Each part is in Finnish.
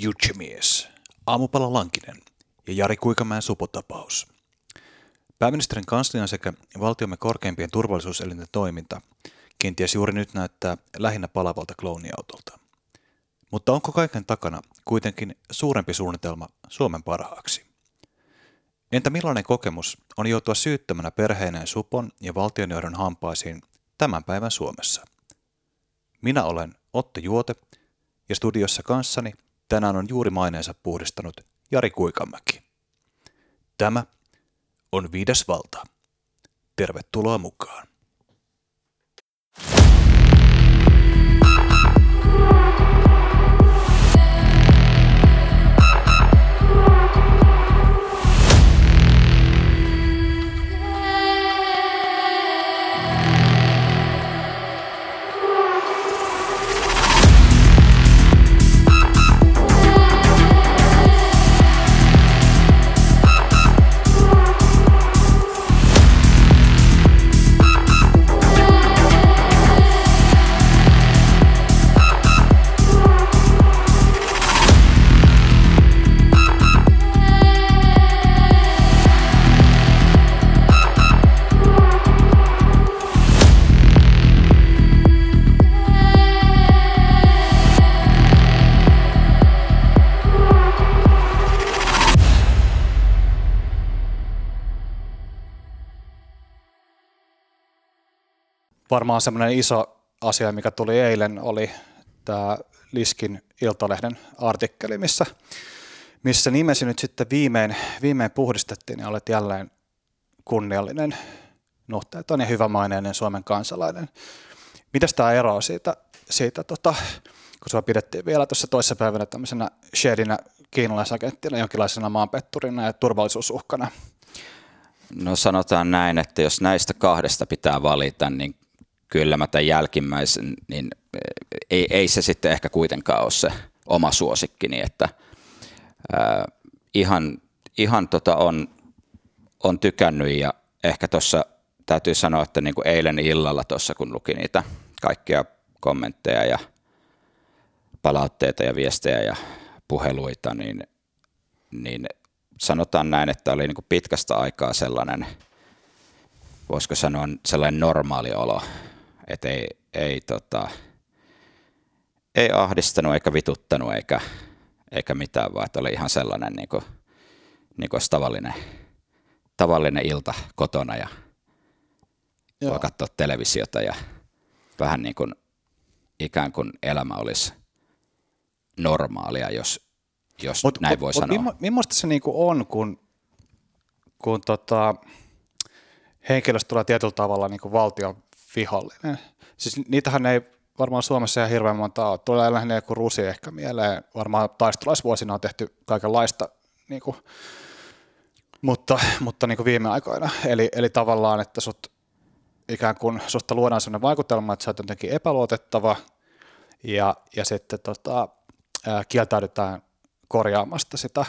Jutsemies, Aamupala Lankinen ja Jari Kuikamäen supotapaus. Pääministerin kanslian sekä valtiomme korkeimpien turvallisuuselinten toiminta kenties juuri nyt näyttää lähinnä palavalta klooniautolta. Mutta onko kaiken takana kuitenkin suurempi suunnitelma Suomen parhaaksi? Entä millainen kokemus on joutua syyttömänä perheineen supon ja valtionjohdon hampaisiin tämän päivän Suomessa? Minä olen Otto Juote ja studiossa kanssani tänään on juuri maineensa puhdistanut Jari Kuikamäki. Tämä on viides valta. Tervetuloa mukaan. Varmaan semmoinen iso asia, mikä tuli eilen, oli tämä Liskin Iltalehden artikkeli, missä, missä nimesi nyt sitten viimein, viimein puhdistettiin ja olet jälleen kunniallinen, nuhteeton ja hyvämaineinen Suomen kansalainen. Mitäs tämä eroaa siitä, siitä tota, kun sua pidettiin vielä tuossa toisessa päivänä tämmöisenä shadinä kiinalaisagenttina, jonkinlaisena maanpetturina ja turvallisuusuhkana? No sanotaan näin, että jos näistä kahdesta pitää valita, niin kyllä mä tämän jälkimmäisen, niin eh, ei, ei se sitten ehkä kuitenkaan ole se oma suosikkini, että ää, ihan, ihan tota on, on tykännyt ja ehkä tuossa täytyy sanoa, että niin kuin eilen illalla tuossa kun luki niitä kaikkia kommentteja ja palautteita ja viestejä ja puheluita, niin, niin sanotaan näin, että oli niin kuin pitkästä aikaa sellainen, voisiko sanoa sellainen normaali olo että ei, ei, tota, ei ahdistanut eikä vituttanut eikä, eikä mitään, vaan että oli ihan sellainen niin kuin, niin kuin tavallinen, tavallinen ilta kotona ja Joo. voi katsoa televisiota ja vähän niin kuin ikään kuin elämä olisi normaalia, jos, jos mut, näin voi mut, sanoa. Mut millaista se niin kuin on, kun, kun tota, henkilöstö tulee tietyllä tavalla niin kuin valtion vihollinen. Siis niitähän ei varmaan Suomessa ihan hirveän monta ole. Tulee lähinnä joku rusi ehkä mieleen. Varmaan taistolaisvuosina on tehty kaikenlaista, niin kuin, mutta, mutta niin kuin viime aikoina. Eli, eli tavallaan, että sut, ikään kuin susta luodaan sellainen vaikutelma, että sä oot jotenkin epäluotettava ja, ja sitten tota, ää, kieltäydytään korjaamasta sitä,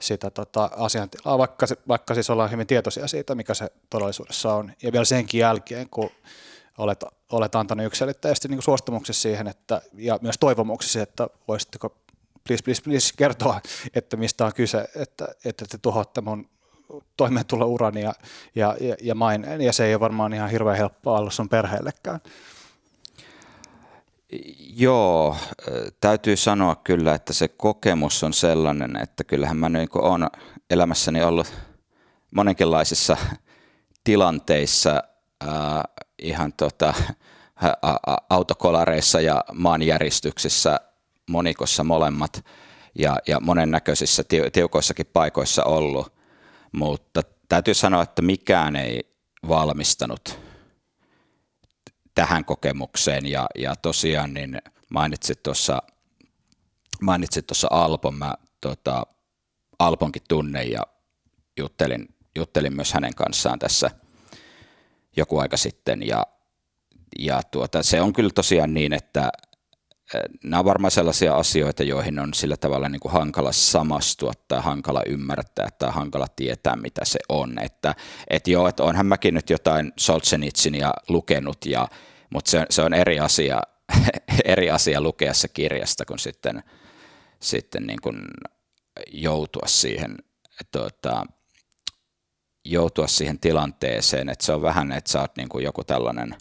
sitä tota, asiantilaa, vaikka, vaikka siis ollaan hyvin tietoisia siitä, mikä se todellisuudessa on. Ja vielä senkin jälkeen, kun olet, olet antanut yksilitteisesti niin suostumuksessa siihen, että, ja myös toivomuksesi, että voisitteko please, please, please kertoa, että mistä on kyse, että, että te tuhoatte mun toimeentulourani ja, ja, ja, ja maineen, ja se ei ole varmaan ihan hirveän helppoa olla sun perheellekään. Joo, täytyy sanoa kyllä, että se kokemus on sellainen, että kyllähän mä niin olen elämässäni ollut monenkinlaisissa tilanteissa ihan tota, autokolareissa ja maanjäristyksissä monikossa molemmat ja, ja monennäköisissä tiukoissakin paikoissa ollut, mutta täytyy sanoa, että mikään ei valmistanut tähän kokemukseen. Ja, ja tosiaan niin mainitsit tuossa mainitsit tuossa Alpon, mä tota, Alponkin tunne ja juttelin, juttelin myös hänen kanssaan tässä – joku aika sitten ja, ja tuota, se on kyllä tosiaan niin, että nämä on varmaan sellaisia asioita, joihin on sillä tavalla niin kuin hankala samastua tai hankala ymmärtää tai hankala tietää, mitä se on. Että et joo, että onhan mäkin nyt jotain Solzhenitsynia lukenut, ja, mutta se, se on eri asia, eri asia lukea se kirjasta kuin sitten, sitten niin kuin joutua siihen, tuota, joutua siihen tilanteeseen, että se on vähän, että sä oot niin kuin joku tällainen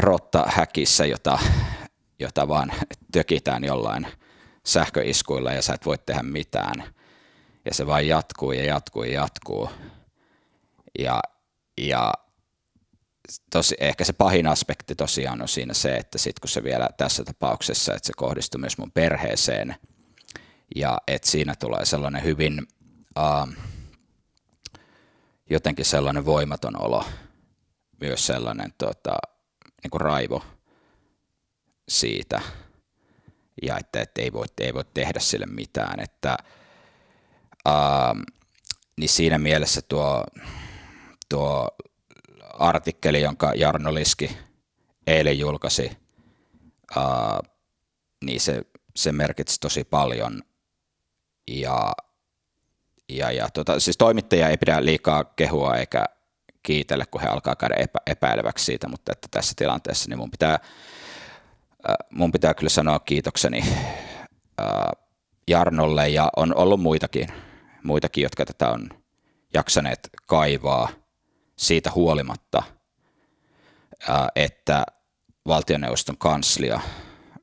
rotta häkissä, jota, jota vaan tökitään jollain sähköiskuilla ja sä et voi tehdä mitään. Ja se vain jatkuu ja jatkuu ja jatkuu. Ja, ja tosi, ehkä se pahin aspekti tosiaan on siinä se, että sit kun se vielä tässä tapauksessa, että se kohdistuu myös mun perheeseen ja että siinä tulee sellainen hyvin uh, jotenkin sellainen voimaton olo, myös sellainen tota, niin kuin raivo siitä ja että, että ei, voi, ei voi tehdä sille mitään, että uh, niin siinä mielessä tuo, tuo artikkeli, jonka Jarno Liski eilen julkaisi, ää, niin se, se merkitsi tosi paljon. Ja, ja, ja tota, siis toimittajia ei pidä liikaa kehua eikä kiitellä, kun he alkaa käydä epä, epäileväksi siitä, mutta että tässä tilanteessa niin mun pitää, ää, mun pitää kyllä sanoa kiitokseni ää, Jarnolle. Ja on ollut muitakin, muitakin, jotka tätä on jaksaneet kaivaa – siitä huolimatta, että valtioneuvoston kanslia,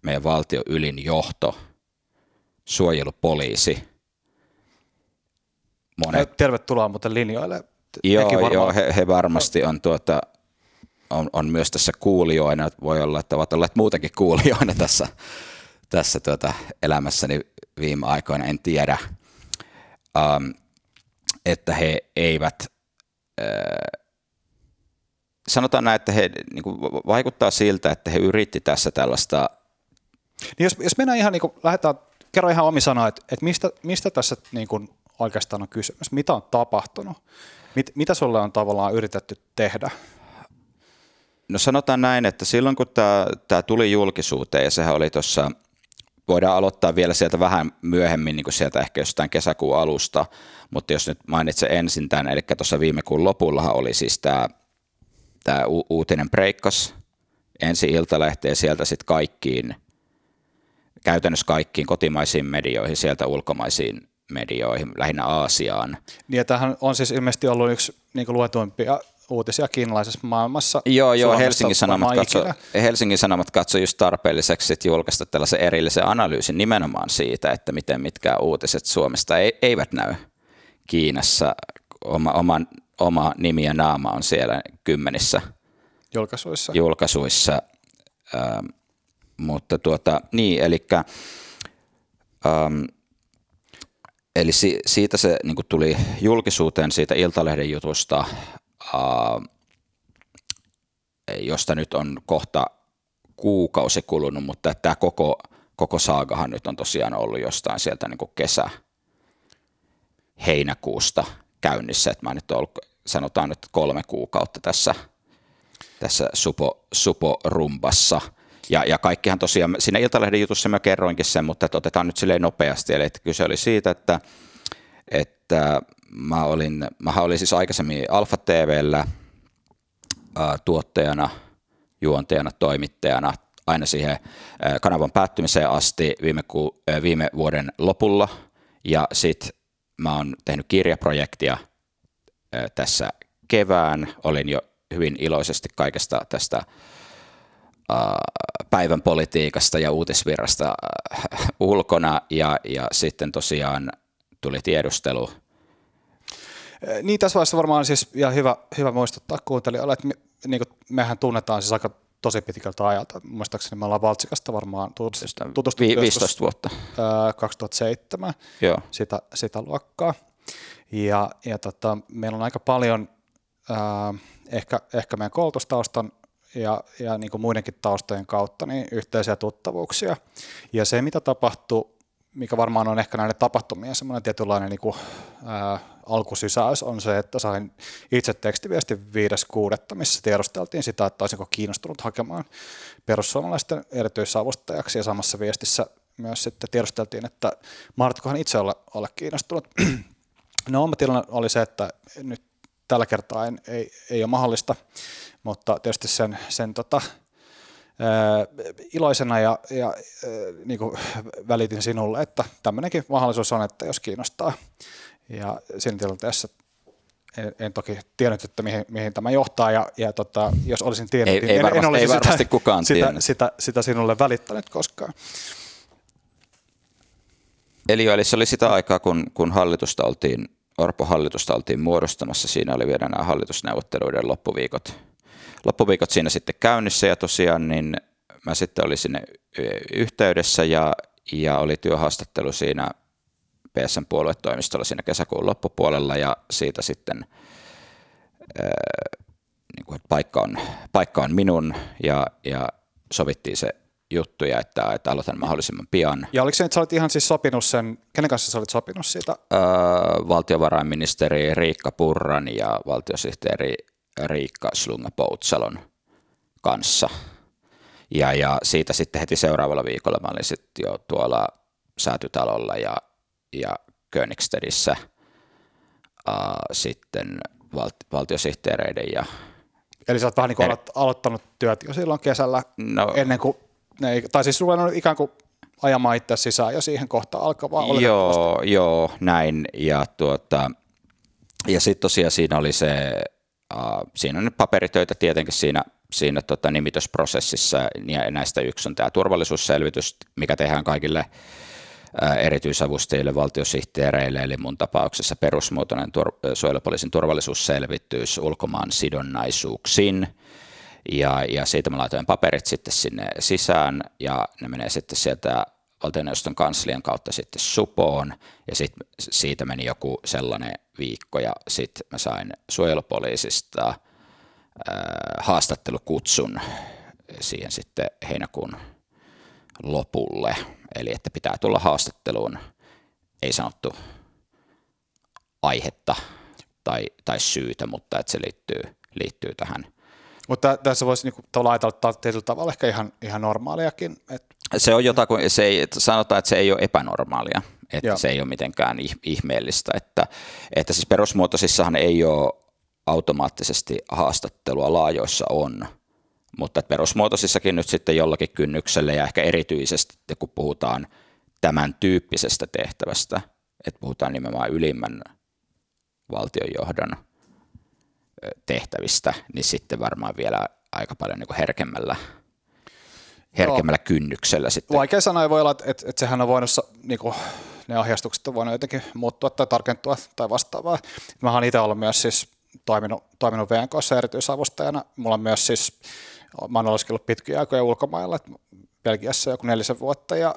meidän valtion ylin johto, suojelupoliisi, monet... Tervetuloa muuten linjoille. Joo, varmaan... joo he, he, varmasti on, tuota, on, on, myös tässä kuulijoina. Voi olla, että ovat olleet muutenkin kuulijoina tässä, tässä tuota, elämässäni viime aikoina, en tiedä. Um, että he eivät sanotaan näin, että he niin kuin, vaikuttaa siltä, että he yritti tässä tällaista. Niin jos, jos mennään ihan, niin kuin, lähdetään, kerro ihan omi sanoa, että, että mistä, mistä tässä niin kuin, oikeastaan on kysymys, mitä on tapahtunut, Mit, mitä sulle on tavallaan yritetty tehdä? No sanotaan näin, että silloin kun tämä, tämä tuli julkisuuteen ja sehän oli tuossa, voidaan aloittaa vielä sieltä vähän myöhemmin, niin kuin sieltä ehkä jostain kesäkuun alusta, mutta jos nyt mainitsen ensin tämän, eli tuossa viime kuun lopullahan oli siis tämä tämä u- uutinen breikkas ensi iltalehteen sieltä sitten kaikkiin, käytännössä kaikkiin kotimaisiin medioihin, sieltä ulkomaisiin medioihin, lähinnä Aasiaan. Niin ja tämähän on siis ilmeisesti ollut yksi niin luetuimpia uutisia kiinalaisessa maailmassa. Joo, joo Helsingin Sanomat, katso, Helsingin Sanomat katsoi just tarpeelliseksi julkaista tällaisen erillisen analyysin nimenomaan siitä, että miten mitkä uutiset Suomesta ei, eivät näy Kiinassa oma, oman oma nimi ja naama on siellä kymmenissä julkaisuissa. julkaisuissa. Ähm, mutta tuota, niin, eli, ähm, eli si, siitä se niin tuli julkisuuteen siitä Iltalehden jutusta, äh, josta nyt on kohta kuukausi kulunut, mutta tämä koko, koko saagahan nyt on tosiaan ollut jostain sieltä niin kesä, heinäkuusta käynnissä, että mä nyt ollut sanotaan nyt kolme kuukautta tässä, tässä supo, supo-rumbassa. Ja, ja kaikkihan tosiaan, siinä Iltalehden jutussa mä kerroinkin sen, mutta otetaan nyt silleen nopeasti. Eli että kyse oli siitä, että, että mä olin, mä olin siis aikaisemmin Alfa TVllä ää, tuottajana, juontajana, toimittajana aina siihen ää, kanavan päättymiseen asti viime, ku, ää, viime vuoden lopulla. Ja sitten mä oon tehnyt kirjaprojektia – tässä kevään. Olin jo hyvin iloisesti kaikesta tästä päivän politiikasta ja uutisvirrasta ulkona ja, ja sitten tosiaan tuli tiedustelu. Niin tässä vaiheessa varmaan siis ja hyvä, hyvä muistuttaa kuuntelijoille, että me, niin kuin mehän tunnetaan siis aika tosi pitkältä ajalta. Muistaakseni me ollaan Valtsikasta varmaan tutustuttu Vi- 15 vuotta. 2007, Joo. Sitä, sitä luokkaa. Ja, ja tota, meillä on aika paljon ää, ehkä, ehkä meidän koulutustaustan ja, ja niin kuin muidenkin taustojen kautta niin yhteisiä tuttavuuksia. Ja se, mitä tapahtuu, mikä varmaan on ehkä näiden tapahtumien semmoinen tietynlainen niin kuin, ää, alkusysäys, on se, että sain itse tekstiviesti 5.6., missä tiedosteltiin sitä, että olisinko kiinnostunut hakemaan perussuomalaisten erityisavustajaksi, ja samassa viestissä myös sitten tiedosteltiin, että Martikohan itse olla, olla kiinnostunut No oma tilanne oli se, että nyt tällä kertaa ei, ei, ei ole mahdollista, mutta tietysti sen, sen tota, iloisena ja, ja niin kuin välitin sinulle, että tämmöinenkin mahdollisuus on, että jos kiinnostaa. Ja siinä tilanteessa en, en toki tiennyt, että mihin, mihin tämä johtaa, ja, ja tota, jos olisin tiennyt, ei, niin ei en, varmasti, en olisi ei varmasti sitä, kukaan sitä, sitä, sitä, sitä sinulle välittänyt koskaan. Eli, eli se oli sitä aikaa, kun, kun hallitusta oltiin, Orpo hallitusta oltiin muodostamassa. Siinä oli vielä nämä hallitusneuvotteluiden loppuviikot, loppuviikot siinä sitten käynnissä ja tosiaan niin mä sitten olin sinne yhteydessä ja, ja oli työhaastattelu siinä PSN puoluetoimistolla siinä kesäkuun loppupuolella ja siitä sitten ää, niin kuin, että paikka, on, paikka on minun ja, ja sovittiin se juttuja, että, että aloitan mahdollisimman pian. Ja oliko se, että sä olit ihan siis sopinut sen, kenen kanssa sä olit sopinut siitä? Öö, valtiovarainministeri Riikka Purran ja valtiosihteeri Riikka Slunga-Poutsalon kanssa. Ja, ja siitä sitten heti seuraavalla viikolla mä olin sitten jo tuolla säätytalolla ja, ja Königstedissä äh, sitten val, valtiosihteereiden ja Eli sä oot vähän niin kuin aloittanut työt jo silloin kesällä no, ennen kuin, ne, tai siis ruvennut ikään kuin ajamaan itse sisään jo siihen kohtaan alkavaa Joo, joo, näin. Ja, tuota, ja sitten tosiaan siinä oli se, uh, siinä on nyt paperitöitä tietenkin siinä, siinä tota nimitysprosessissa, ja näistä yksi on tämä turvallisuusselvitys, mikä tehdään kaikille erityisavustajille, valtiosihteereille, eli mun tapauksessa perusmuotoinen tur- suojelupoliisin turvallisuusselvitys ulkomaan sidonnaisuuksiin. Ja, ja siitä mä laitoin paperit sitten sinne sisään ja ne menee sitten sieltä valtioneuvoston kanslian kautta sitten supoon ja sitten siitä meni joku sellainen viikko ja sitten mä sain suojelupoliisista äh, haastattelukutsun siihen sitten heinäkuun lopulle Eli että pitää tulla haastatteluun, ei sanottu aihetta tai, tai syytä, mutta että se liittyy, liittyy tähän. Mutta tässä voisi niinku tavallaan ajatella tietyllä tavalla ehkä ihan, ihan normaaliakin. Et... Se on jotain, se ei, sanotaan, että se ei ole epänormaalia, että Joo. se ei ole mitenkään ihmeellistä. Että, että siis perusmuotoisissahan ei ole automaattisesti haastattelua, laajoissa on – mutta perusmuotoisissakin nyt sitten jollakin kynnyksellä ja ehkä erityisesti kun puhutaan tämän tyyppisestä tehtävästä, että puhutaan nimenomaan ylimmän valtionjohdon tehtävistä, niin sitten varmaan vielä aika paljon niin herkemmällä, herkemmällä Joo. kynnyksellä. Sitten. Vaikea sanoa, voi olla, että, että, että sehän on voinut, niin kuin, ne ohjeistukset on voinut jotenkin muuttua tai tarkentua tai vastaavaa. Mä oon itse ollut myös siis toiminut, toiminut VNKssa erityisavustajana. Mulla on myös siis Mä oon oleskellut pitkiä aikoja ulkomailla, että Belgiassa joku nelisen vuotta ja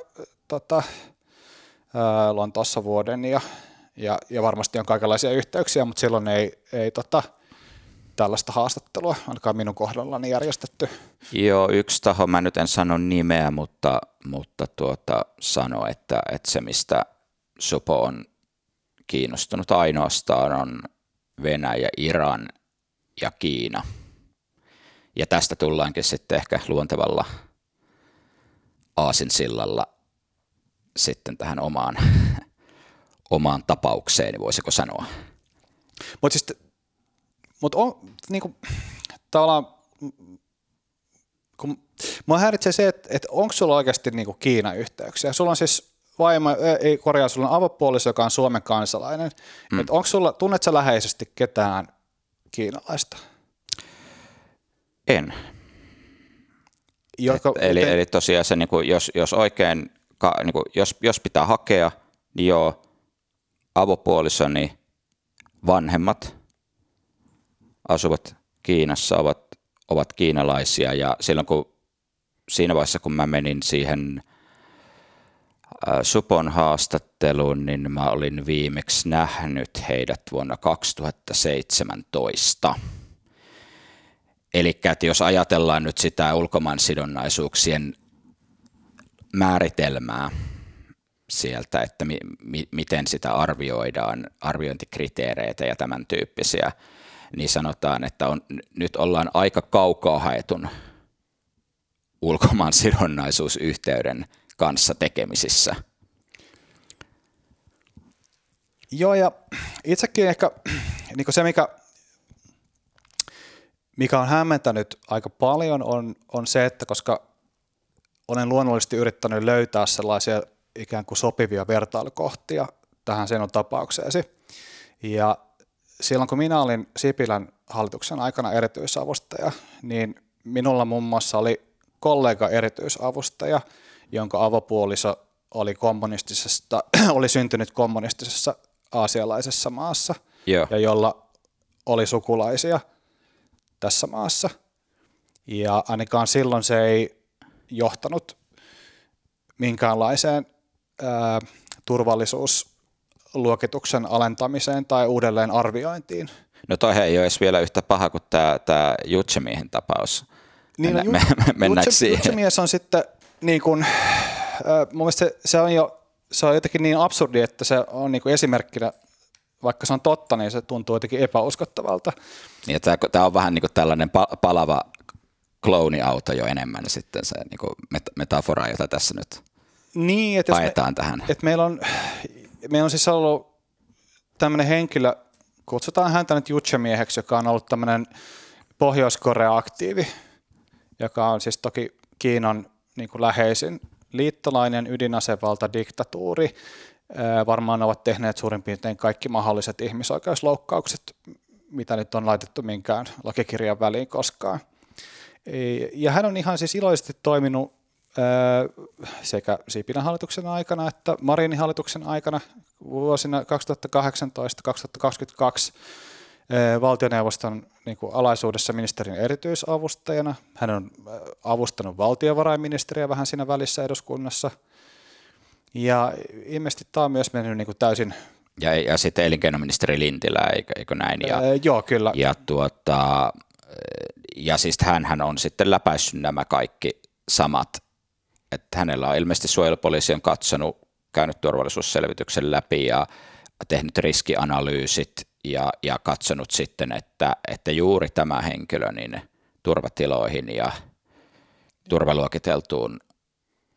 tota, Lontoossa vuoden ja, ja, ja, varmasti on kaikenlaisia yhteyksiä, mutta silloin ei, ei tota, tällaista haastattelua ainakaan minun kohdallani järjestetty. Joo, yksi taho, mä nyt en sano nimeä, mutta, mutta tuota, sano, että, että se mistä Supo on kiinnostunut ainoastaan on Venäjä, Iran ja Kiina – ja tästä tullaankin sitten ehkä luontevalla aasinsillalla sitten tähän omaan, omaan tapaukseen, voisiko sanoa. Mutta siis, mut on, niinku, tavallaan, kun mua häiritsee se, että, että onko sulla oikeasti niinku Kiina-yhteyksiä. Sulla on siis vaimo, ei korjaa, sulla on avopuoliso, joka on Suomen kansalainen. Mm. Et onko sulla, tunnet sä läheisesti ketään kiinalaista? En. Joka, Et, eli, te... eli tosiaan se, niin kuin, jos, jos oikein, ka, niin kuin, jos, jos pitää hakea, niin joo, avopuolisoni vanhemmat asuvat Kiinassa, ovat, ovat kiinalaisia ja silloin kun siinä vaiheessa, kun mä menin siihen Supon haastatteluun, niin mä olin viimeksi nähnyt heidät vuonna 2017. Eli jos ajatellaan nyt sitä ulkomaansidonnaisuuksien määritelmää sieltä, että mi- mi- miten sitä arvioidaan, arviointikriteereitä ja tämän tyyppisiä, niin sanotaan, että on, nyt ollaan aika kaukaa haetun ulkomaan sidonnaisuusyhteyden kanssa tekemisissä. Joo, ja itsekin ehkä niin se, mikä mikä on hämmentänyt aika paljon on, on se, että koska olen luonnollisesti yrittänyt löytää sellaisia ikään kuin sopivia vertailukohtia tähän sinun tapaukseesi. Ja silloin kun minä olin Sipilän hallituksen aikana erityisavustaja, niin minulla muun muassa oli kollega erityisavustaja, jonka avopuoliso oli, kommunistisesta, oli syntynyt kommunistisessa aasialaisessa maassa Joo. ja jolla oli sukulaisia tässä maassa. Ja ainakaan silloin se ei johtanut minkäänlaiseen ää, turvallisuusluokituksen alentamiseen tai uudelleen arviointiin. No toihan ei ole edes vielä yhtä paha kuin tämä, tämä Jutsemiehen tapaus. Niin, Mennä, no, me, me, Jutse, siihen? Jutsemies on sitten niin kuin, äh, mun mielestä se, se, on jo se on jotenkin niin absurdi, että se on niin kuin esimerkkinä, vaikka se on totta, niin se tuntuu jotenkin epäuskottavalta. Niin, tämä, tämä on vähän niin kuin tällainen pa- palava klooniauto jo enemmän sitten se niin kuin met- metafora, jota tässä nyt Niin, että jos me, paetaan tähän. että meillä on, meillä on siis ollut tämmöinen henkilö, kutsutaan häntä nyt Jutsemieheksi, joka on ollut tämmöinen Pohjois-Korea-aktiivi, joka on siis toki Kiinan niin kuin läheisin liittolainen ydinasevalta diktatuuri. Varmaan ovat tehneet suurin piirtein kaikki mahdolliset ihmisoikeusloukkaukset, mitä nyt on laitettu minkään lakikirjan väliin koskaan. Ja hän on ihan siis iloisesti toiminut sekä Sipilän hallituksen aikana että Marinin hallituksen aikana vuosina 2018-2022 ää, valtioneuvoston niin kuin alaisuudessa ministerin erityisavustajana. Hän on avustanut valtiovarainministeriä vähän siinä välissä eduskunnassa. Ja ilmeisesti tämä on myös mennyt niin kuin täysin, Ja, ja sitten elinkeinoministeri Lintilä, eikö, eikö näin? Ja, ää, joo kyllä, ja, tuota, ja siis hän on sitten läpäissyt nämä kaikki samat. Että hänellä on ilmeisesti suojelupoliisi on katsonut, käynyt turvallisuusselvityksen läpi ja tehnyt riskianalyysit ja, ja katsonut sitten, että, että juuri tämä henkilö niin turvatiloihin ja turvaluokiteltuun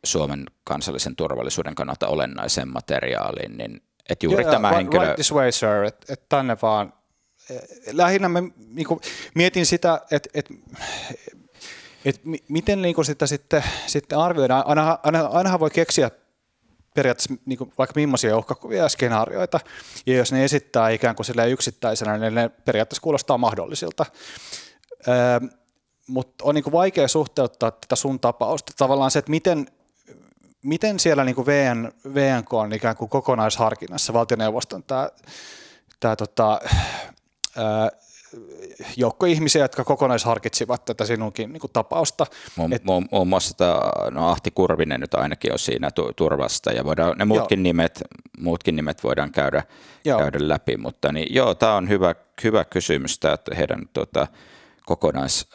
Suomen kansallisen turvallisuuden kannalta olennaiseen materiaaliin, niin että juuri Joo, tämä right- henkilö... Right this way, sir, että et tänne vaan. Eh, Lähinnä mä niinku, mietin sitä, että et, et, mi- miten niinku sitä sitten, sitten arvioidaan. Aina, aina, ainahan voi keksiä periaatteessa niinku, vaikka millaisia uhkakuvia ja skenaarioita, ja jos ne esittää ikään kuin yksittäisenä, niin ne periaatteessa kuulostaa mahdollisilta. Öö, mutta on niinku vaikea suhteuttaa tätä sun tapausta. Tavallaan se, että miten, miten siellä niin kuin VN, VNK on ikään kuin kokonaisharkinnassa valtioneuvoston tämä, tämä tota, ää, joukko ihmisiä, jotka kokonaisharkitsivat tätä sinunkin niin kuin tapausta. Muun, Et, muun, muun muassa tämä, no Ahti Kurvinen nyt ainakin on siinä tu, turvasta ja voidaan, ne muutkin nimet, muutkin nimet voidaan käydä, Joo. käydä läpi, mutta niin, joo, tämä on hyvä, hyvä kysymys, tämä, että heidän tota, kokonais,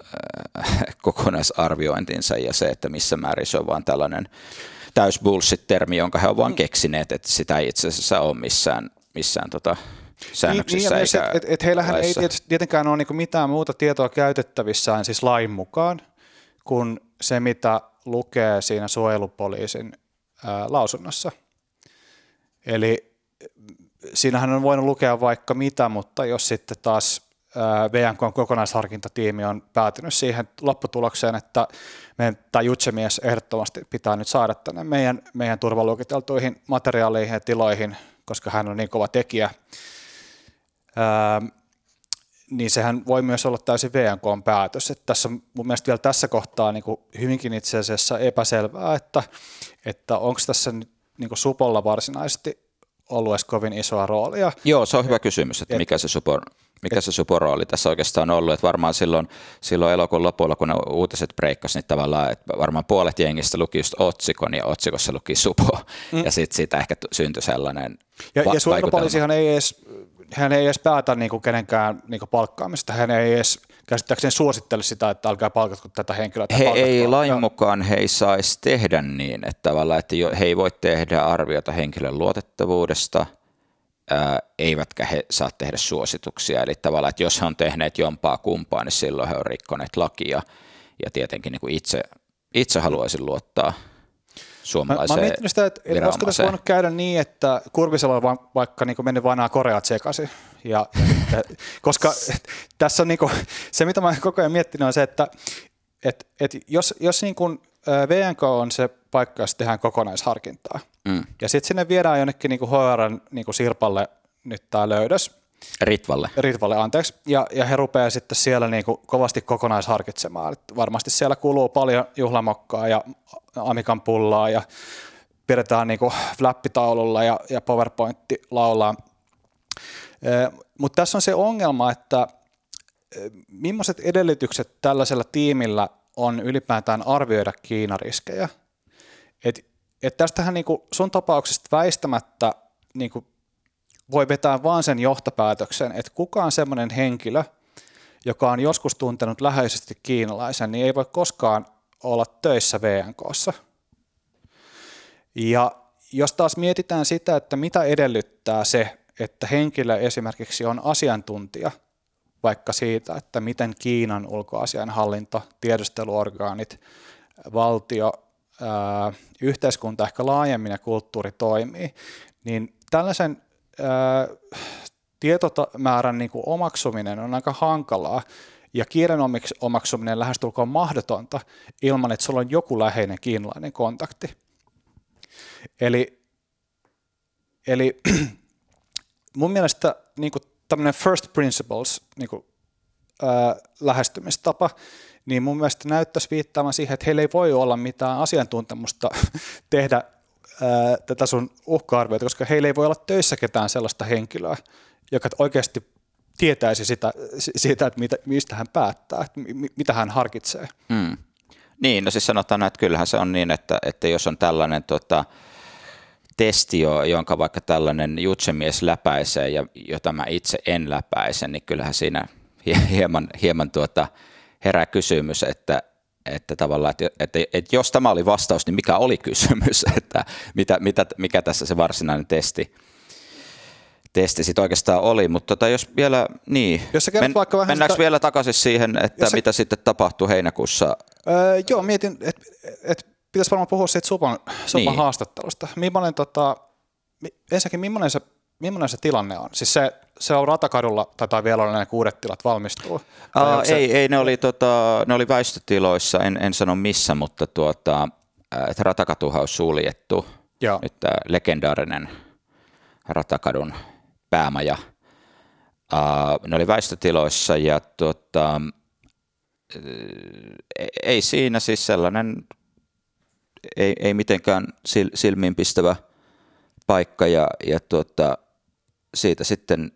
äh, kokonaisarviointinsa ja se, että missä määrin se on vaan tällainen täys bullshit-termi, jonka he ovat Mm. vaan keksineet, että sitä ei itse asiassa ole missään, missään tota, säännöksissä niin, eikä et, et, et heillähän ei laissa. tietysti- tietenkään ole niin mitään muuta tietoa käytettävissään siis lain mukaan kuin se, mitä lukee siinä suojelupoliisin ää, lausunnossa. Eli siinähän on voinut lukea vaikka mitä, mutta jos sitten taas VNKn kokonaisharkintatiimi on päätynyt siihen lopputulokseen, että meidän, tämä jutsemies ehdottomasti pitää nyt saada tänne meidän, meidän turvaluokiteltuihin materiaaleihin ja tiloihin, koska hän on niin kova tekijä, niin sehän voi myös olla täysin VNKn päätös. Että tässä on mun mielestä vielä tässä kohtaa niin kuin hyvinkin itse asiassa epäselvää, että, että onko tässä nyt niin kuin Supolla varsinaisesti ollut edes kovin isoa roolia. Joo, se on hyvä kysymys, että mikä se support, mikä se suporooli tässä oikeastaan on ollut, että varmaan silloin, silloin elokuun lopulla, kun ne uutiset breikkasi, niin tavallaan, että varmaan puolet jengistä luki just otsikon ja otsikossa luki supo, mm. ja sitten siitä ehkä syntyi sellainen Ja, va- ja suojelupoliisihan ei edes, hän ei edes päätä niin kuin kenenkään niin kuin palkkaamista, hän ei edes käsittääkseni suosittele sitä, että älkää palkatko tätä henkilöä. He palkatko. ei lain mukaan he ei saisi tehdä niin, että tavallaan, että he ei voi tehdä arviota henkilön luotettavuudesta, ää, eivätkä he saa tehdä suosituksia. Eli tavallaan, että jos he on tehneet jompaa kumpaa, niin silloin he on rikkoneet lakia. Ja tietenkin niin kuin itse, itse haluaisin luottaa Mä, mä suomalaiseen oon miettinyt sitä, että, että olisiko tässä voinut käydä niin, että Kurvisella on va- vaikka niin mennyt vanhaa Koreat sekaisin. Ja, ja, koska tässä on niin kuin, se, mitä mä koko ajan miettinyt, on se, että et, et jos, jos niin kuin VNK on se paikka, jossa tehdään kokonaisharkintaa. Mm. Ja sitten sinne viedään jonnekin niin kuin HRn niin kuin Sirpalle nyt tämä löydös. Ritvalle. Ritvalle, anteeksi. Ja, ja he rupeaa sitten siellä niin kuin kovasti kokonaisharkitsemaan. Et varmasti siellä kuluu paljon juhlamokkaa ja amikan pullaa ja pidetään niin kuin flappitaululla ja, ja PowerPointti laulaa. Mutta tässä on se ongelma, että millaiset edellytykset tällaisella tiimillä on ylipäätään arvioida Kiinariskejä. Et, et tästähän niinku sun tapauksesta väistämättä niinku voi vetää vain sen johtopäätöksen, että kukaan semmoinen henkilö, joka on joskus tuntenut läheisesti kiinalaisen, niin ei voi koskaan olla töissä VNKssa. Ja jos taas mietitään sitä, että mitä edellyttää se, että henkilö esimerkiksi on asiantuntija – vaikka siitä, että miten Kiinan ulkoasianhallinto, tiedusteluorgaanit, valtio, yhteiskunta ehkä laajemmin ja kulttuuri toimii, niin tällaisen ää, tietomäärän niin kuin omaksuminen on aika hankalaa ja kielen omaksuminen lähestulkoon mahdotonta ilman, että sulla on joku läheinen kiinalainen kontakti. Eli, eli mun mielestä niin kuin tämmöinen first principles niin kuin, ää, lähestymistapa, niin mun mielestä näyttäisi viittaamaan siihen, että heillä ei voi olla mitään asiantuntemusta tehdä ää, tätä sun uhka-arviota, koska heillä ei voi olla töissä ketään sellaista henkilöä, joka oikeasti tietäisi sitä, siitä, että mitä, mistä hän päättää, että mitä hän harkitsee. Mm. Niin, no siis sanotaan, että kyllähän se on niin, että, että jos on tällainen tota, testi, jonka vaikka tällainen jutsemies läpäisee ja jota mä itse en läpäise, niin kyllähän siinä hieman, hieman tuota herää kysymys, että, että tavallaan, että, että, että jos tämä oli vastaus, niin mikä oli kysymys, että mitä, mitä, mikä tässä se varsinainen testi, testi sitten oikeastaan oli, mutta tota, jos vielä, niin, jos Men, vaikka vähän mennäänkö sitä, vielä takaisin siihen, että mitä sitten tapahtui heinäkuussa? Öö, joo, mietin, että et pitäisi varmaan puhua siitä Supan, Supan niin. haastattelusta. Millainen, tota, ensinnäkin millainen se, millainen se tilanne on? Siis se, se on Ratakadulla, tai vielä olla ne kuudet tilat valmistuu? Aa, se... ei, ei, ne oli, tota, ne oli väistötiloissa, en, en sano missä, mutta tuota, että Ratakatuhan on suljettu. Joo. Nyt tämä legendaarinen Ratakadun päämaja. Uh, ne oli väistötiloissa ja tuota, ei siinä siis sellainen ei, ei mitenkään silmiinpistävä paikka ja, ja tuota, siitä sitten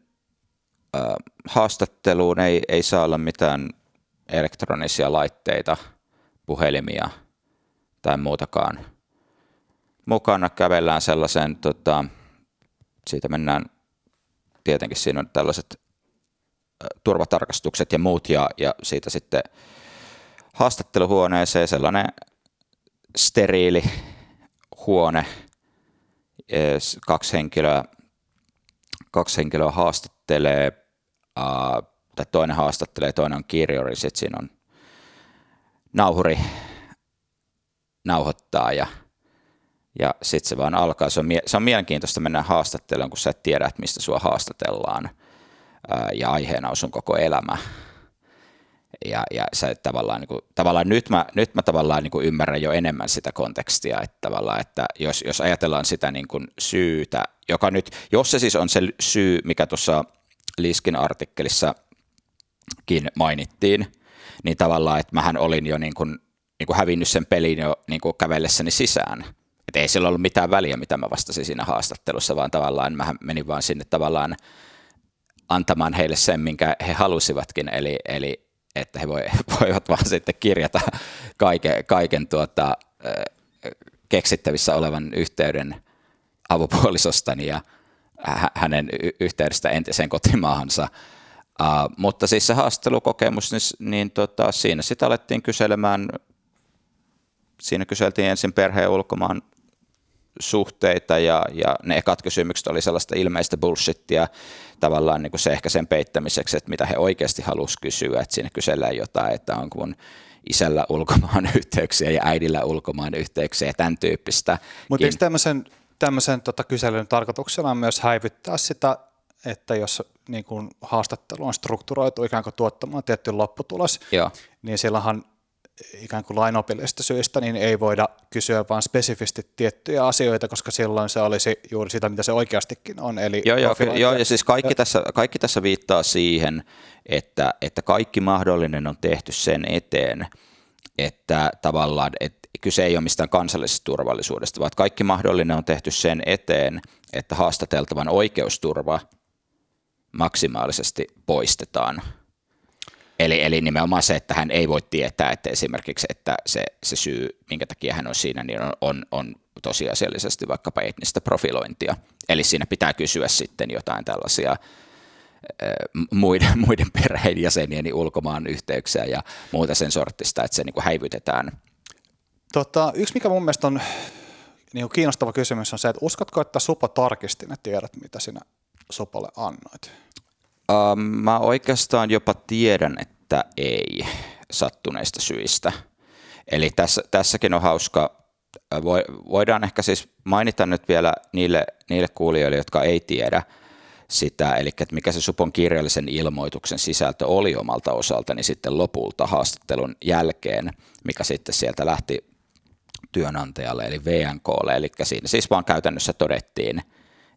äh, haastatteluun ei, ei saa olla mitään elektronisia laitteita, puhelimia tai muutakaan mukana. Kävellään sellaisen, tota, siitä mennään, tietenkin siinä on tällaiset turvatarkastukset ja muut ja, ja siitä sitten haastatteluhuoneeseen sellainen steriili huone, kaksi henkilöä, kaksi henkilöä haastattelee, tai toinen haastattelee, toinen on kirjori, sitten siinä on nauhuri nauhoittaa ja, ja sitten se vaan alkaa. Se on, se on mielenkiintoista mennä haastatteluun, kun sä et tiedä, että mistä sua haastatellaan ja aiheena on sun koko elämä ja, ja se tavallaan, niin kuin, tavallaan nyt mä, nyt mä tavallaan niin kuin ymmärrän jo enemmän sitä kontekstia, että tavallaan, että jos, jos ajatellaan sitä niin kuin syytä, joka nyt, jos se siis on se syy, mikä tuossa Liskin artikkelissakin mainittiin, niin tavallaan, että mähän olin jo niin kuin, niin kuin hävinnyt sen pelin jo niin kuin kävellessäni sisään. Että ei sillä ollut mitään väliä, mitä mä vastasin siinä haastattelussa, vaan tavallaan mä menin vaan sinne tavallaan antamaan heille sen, minkä he halusivatkin, eli, eli että he voivat vaan sitten kirjata kaiken, kaiken tuota, keksittävissä olevan yhteyden avopuolisostani ja hänen yhteydestä entiseen kotimaahansa. Uh, mutta siis se haastattelukokemus, niin, niin tota, siinä sitä alettiin kyselemään, siinä kyseltiin ensin perheen ulkomaan suhteita ja, ja ne ekat kysymykset oli sellaista ilmeistä bullshittia tavallaan niin kuin se ehkä sen peittämiseksi, että mitä he oikeasti halusivat kysyä, että siinä kysellään jotain, että onko mun isällä ulkomaan yhteyksiä ja äidillä ulkomaan yhteyksiä ja tämän tyyppistä. Mutta eikö tämmöisen, tämmöisen tota kyselyn tarkoituksena on myös häivyttää sitä, että jos niin kuin haastattelu on strukturoitu ikään kuin tuottamaan tietty lopputulos, Joo. niin silloinhan ikään kuin lainopillisista syistä, niin ei voida kysyä vain spesifisti tiettyjä asioita, koska silloin se olisi juuri sitä, mitä se oikeastikin on. Eli joo, joo, joo, ja siis kaikki tässä, kaikki tässä viittaa siihen, että, että kaikki mahdollinen on tehty sen eteen, että tavallaan, että kyse ei ole mistään kansallisesta turvallisuudesta, vaan kaikki mahdollinen on tehty sen eteen, että haastateltavan oikeusturva maksimaalisesti poistetaan. Eli, eli nimenomaan se, että hän ei voi tietää, että esimerkiksi että se, se syy, minkä takia hän on siinä, niin on, on, on tosiasiallisesti vaikkapa etnistä profilointia. Eli siinä pitää kysyä sitten jotain tällaisia muiden, muiden perheenjäsenien ulkomaan yhteyksiä ja muuta sen sortista, että se niin kuin häivytetään. Tota, yksi, mikä mun mielestä on niin kiinnostava kysymys, on se, että uskotko, että Supo tarkisti ne tiedot, mitä sinä Supolle annoit? Uh, mä oikeastaan jopa tiedän, että ei sattuneista syistä. Eli tässä, tässäkin on hauska, voidaan ehkä siis mainita nyt vielä niille, niille kuulijoille, jotka ei tiedä sitä, eli että mikä se Supon kirjallisen ilmoituksen sisältö oli omalta osaltani sitten lopulta haastattelun jälkeen, mikä sitten sieltä lähti työnantajalle eli VNKlle, eli siinä siis vaan käytännössä todettiin,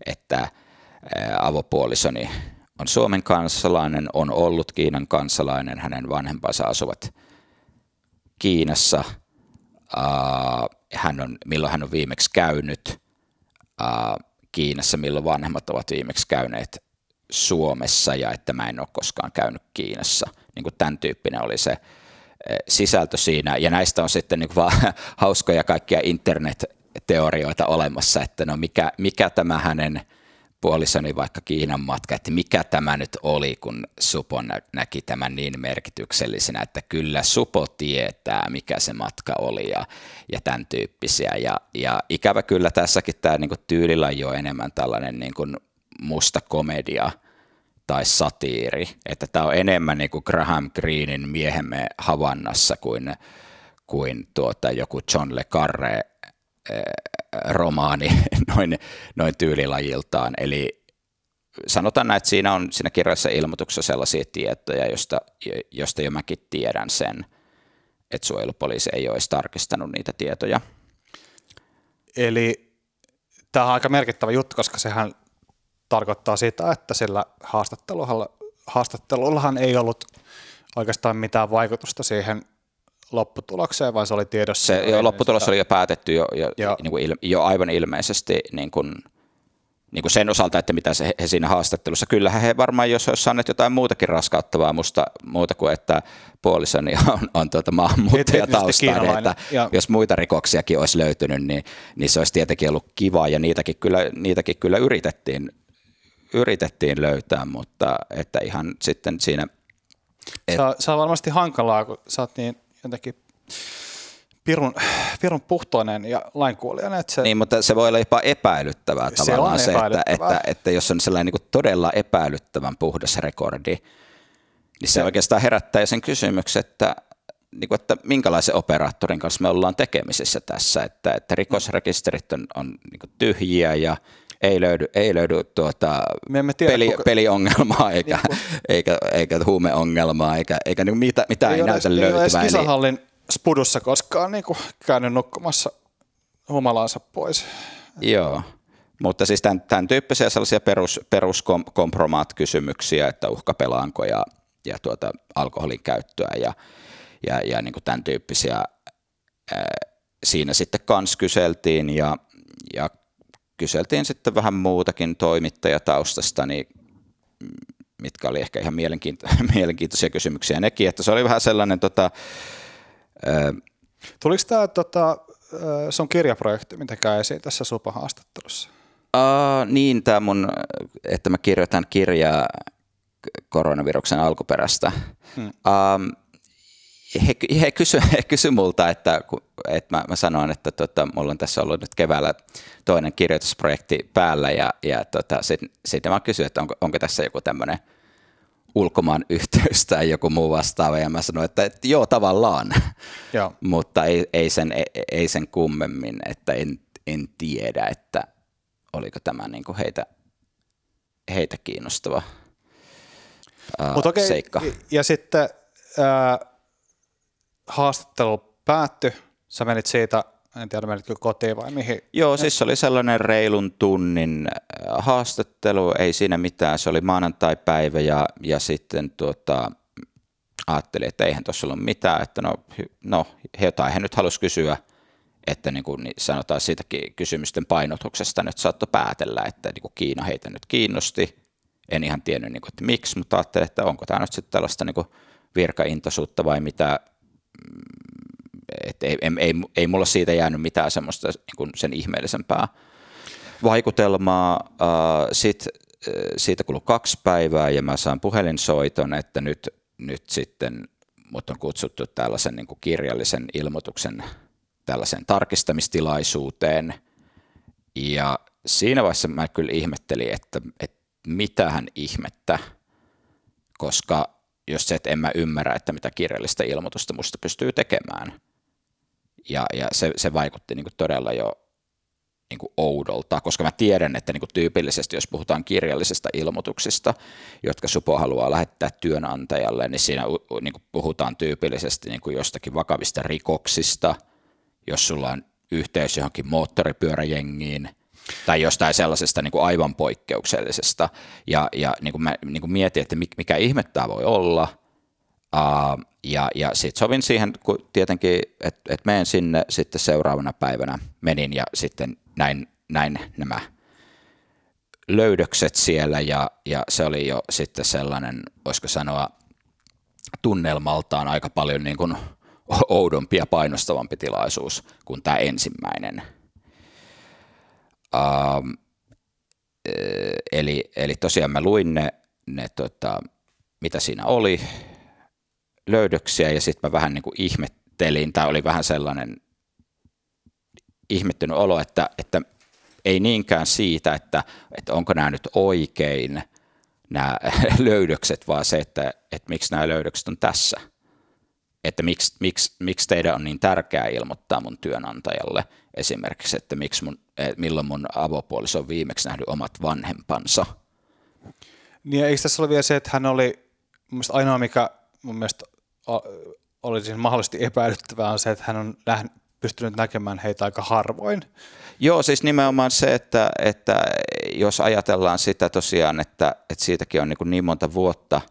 että avopuolisoni on Suomen kansalainen, on ollut Kiinan kansalainen, hänen vanhempansa asuvat Kiinassa, hän on, milloin hän on viimeksi käynyt Kiinassa, milloin vanhemmat ovat viimeksi käyneet Suomessa ja että mä en ole koskaan käynyt Kiinassa. Niin kuin tämän tyyppinen oli se sisältö siinä. Ja näistä on sitten niin vaan hauskoja kaikkia internet-teorioita olemassa, että no mikä, mikä tämä hänen puolisoni vaikka Kiinan matka, että mikä tämä nyt oli, kun Supo näki tämän niin merkityksellisenä, että kyllä Supo tietää, mikä se matka oli ja, ja tämän tyyppisiä. Ja, ja ikävä kyllä tässäkin tämä niin tyylillä on enemmän tällainen niin kuin musta komedia tai satiiri, että tämä on enemmän niin kuin Graham Greenin miehemme Havannassa kuin, kuin tuota, joku John Le Carre romaani noin, noin tyylilajiltaan. Eli sanotaan näin, että siinä on siinä kirjallisessa ilmoituksessa sellaisia tietoja, josta, josta jo mäkin tiedän sen, että suojelupoliisi ei ole edes tarkistanut niitä tietoja. Eli tämä on aika merkittävä juttu, koska sehän tarkoittaa sitä, että sillä haastattelullahan ei ollut oikeastaan mitään vaikutusta siihen lopputulokseen, vai se oli tiedossa? Se jo, lopputulos sitä? oli jo päätetty jo, jo, jo. Niin kuin il, jo aivan ilmeisesti niin kuin, niin kuin sen osalta, että mitä se, he siinä haastattelussa. Kyllähän he varmaan, jos olisi saaneet jotain muutakin raskauttavaa musta, muuta kuin että puolisoni on, on tuota maahanmuuttajataustainen, että ja. jos muita rikoksiakin olisi löytynyt, niin, niin se olisi tietenkin ollut kiva, ja niitäkin kyllä, niitäkin kyllä yritettiin, yritettiin löytää, mutta että ihan sitten siinä... Et... Se, on, se on varmasti hankalaa, kun sä oot niin jotenkin pirun, pirun puhtoinen ja lainkuulijainen. Että se, niin, mutta se voi olla jopa epäilyttävää se tavallaan se, että, että, että jos on sellainen niin todella epäilyttävän puhdas rekordi, niin se, se oikeastaan herättää sen kysymyksen, että, niin kuin, että minkälaisen operaattorin kanssa me ollaan tekemisissä tässä, että, että rikosrekisterit on, on niin tyhjiä ja ei löydy, ei löydy tuota Me emme tiedä, peli, kuka... peliongelmaa eikä, niin eikä, eikä huumeongelmaa eikä, eikä niin mitä, mitään ei, ei näytä löytyvän. Ei ole kisahallin spudussa koskaan niin kuin käynyt nukkumassa humalansa pois. Joo, mutta siis tämän, tämän tyyppisiä sellaisia perus, peruskompromaat-kysymyksiä, että uhkapelaanko ja, ja tuota, alkoholin käyttöä ja, ja, ja niin kuin tämän tyyppisiä ää, siinä sitten kans kyseltiin ja, ja kyseltiin sitten vähän muutakin toimittajataustasta, niin mitkä oli ehkä ihan mielenkiinto- mielenkiintoisia kysymyksiä nekin, että se oli vähän sellainen tota, ää, Tuliko tämä tota, sun kirjaprojekti mitenkään esiin tässä Supa-haastattelussa? Uh, niin, tämä mun, että mä kirjoitan kirjaa koronaviruksen alkuperästä. Hmm. Um, he, he kysy, he kysy multa, että, että mä, mä sanoin, että tota, mulla on tässä ollut nyt keväällä toinen kirjoitusprojekti päällä ja, ja tota, sitten sit mä kysyin, että onko, onko tässä joku tämmöinen ulkomaan yhteys tai joku muu vastaava ja mä sanoin, että, että joo tavallaan, joo. mutta ei, ei, sen, ei, ei sen kummemmin, että en, en tiedä, että oliko tämä niin kuin heitä, heitä kiinnostava Mut okay, seikka. Ja sitten äh, haastattelu päättyi, sä menit siitä, en tiedä menitkö kotiin vai mihin? Joo, siis se oli sellainen reilun tunnin äh, haastattelu, ei siinä mitään, se oli maanantai-päivä ja, ja sitten tuota, ajattelin, että eihän tuossa ollut mitään, että no, no jotain he nyt halusi kysyä, että niin kuin sanotaan siitäkin kysymysten painotuksesta nyt saattoi päätellä, että niin kuin Kiina heitä nyt kiinnosti. En ihan tiennyt, niin kuin, että miksi, mutta ajattelin, että onko tämä nyt sitten tällaista niin kuin virkaintoisuutta vai mitä, että ei, ei, ei, ei mulla siitä jäänyt mitään semmoista niin kuin sen ihmeellisempää vaikutelmaa. Sitten siitä kului kaksi päivää ja mä saan puhelinsoiton, että nyt, nyt sitten mut on kutsuttu tällaisen niin kuin kirjallisen ilmoituksen tällaiseen tarkistamistilaisuuteen. Ja siinä vaiheessa mä kyllä ihmettelin, että, että mitähän ihmettä, koska jos se, että en mä ymmärrä, että mitä kirjallista ilmoitusta musta pystyy tekemään. Ja, ja se, se vaikutti niin kuin todella jo niin kuin oudolta, koska mä tiedän, että niin kuin tyypillisesti, jos puhutaan kirjallisista ilmoituksista, jotka Supo haluaa lähettää työnantajalle, niin siinä niin kuin puhutaan tyypillisesti niin kuin jostakin vakavista rikoksista, jos sulla on yhteys johonkin moottoripyöräjengiin, tai jostain sellaisesta niin kuin aivan poikkeuksellisesta. Ja, ja niin kuin mä niin kuin mietin, että mikä ihme tämä voi olla. Uh, ja ja sitten sovin siihen, kun tietenkin, että et menen sinne sitten seuraavana päivänä menin ja sitten näin, näin nämä löydökset siellä ja, ja se oli jo sitten sellainen, voisiko sanoa, tunnelmaltaan aika paljon niin kuin oudompi ja painostavampi tilaisuus kuin tämä ensimmäinen. Um, eli, eli tosiaan mä luin ne, ne tota, mitä siinä oli, löydöksiä ja sitten mä vähän niin kuin ihmettelin, tai oli vähän sellainen ihmettynyt olo, että, että ei niinkään siitä, että, että onko nämä nyt oikein nämä löydökset, vaan se, että, että miksi nämä löydökset on tässä. Että miksi, miksi, miksi teidän on niin tärkeää ilmoittaa mun työnantajalle esimerkiksi, että miksi mun, milloin mun avopuoliso on viimeksi nähnyt omat vanhempansa. Niin eikö tässä ole vielä se, että hän oli mun ainoa, mikä mun mielestä oli siis mahdollisesti epäilyttävää on se, että hän on nähnyt, pystynyt näkemään heitä aika harvoin. Joo, siis nimenomaan se, että, että jos ajatellaan sitä tosiaan, että, että siitäkin on niin, niin monta vuotta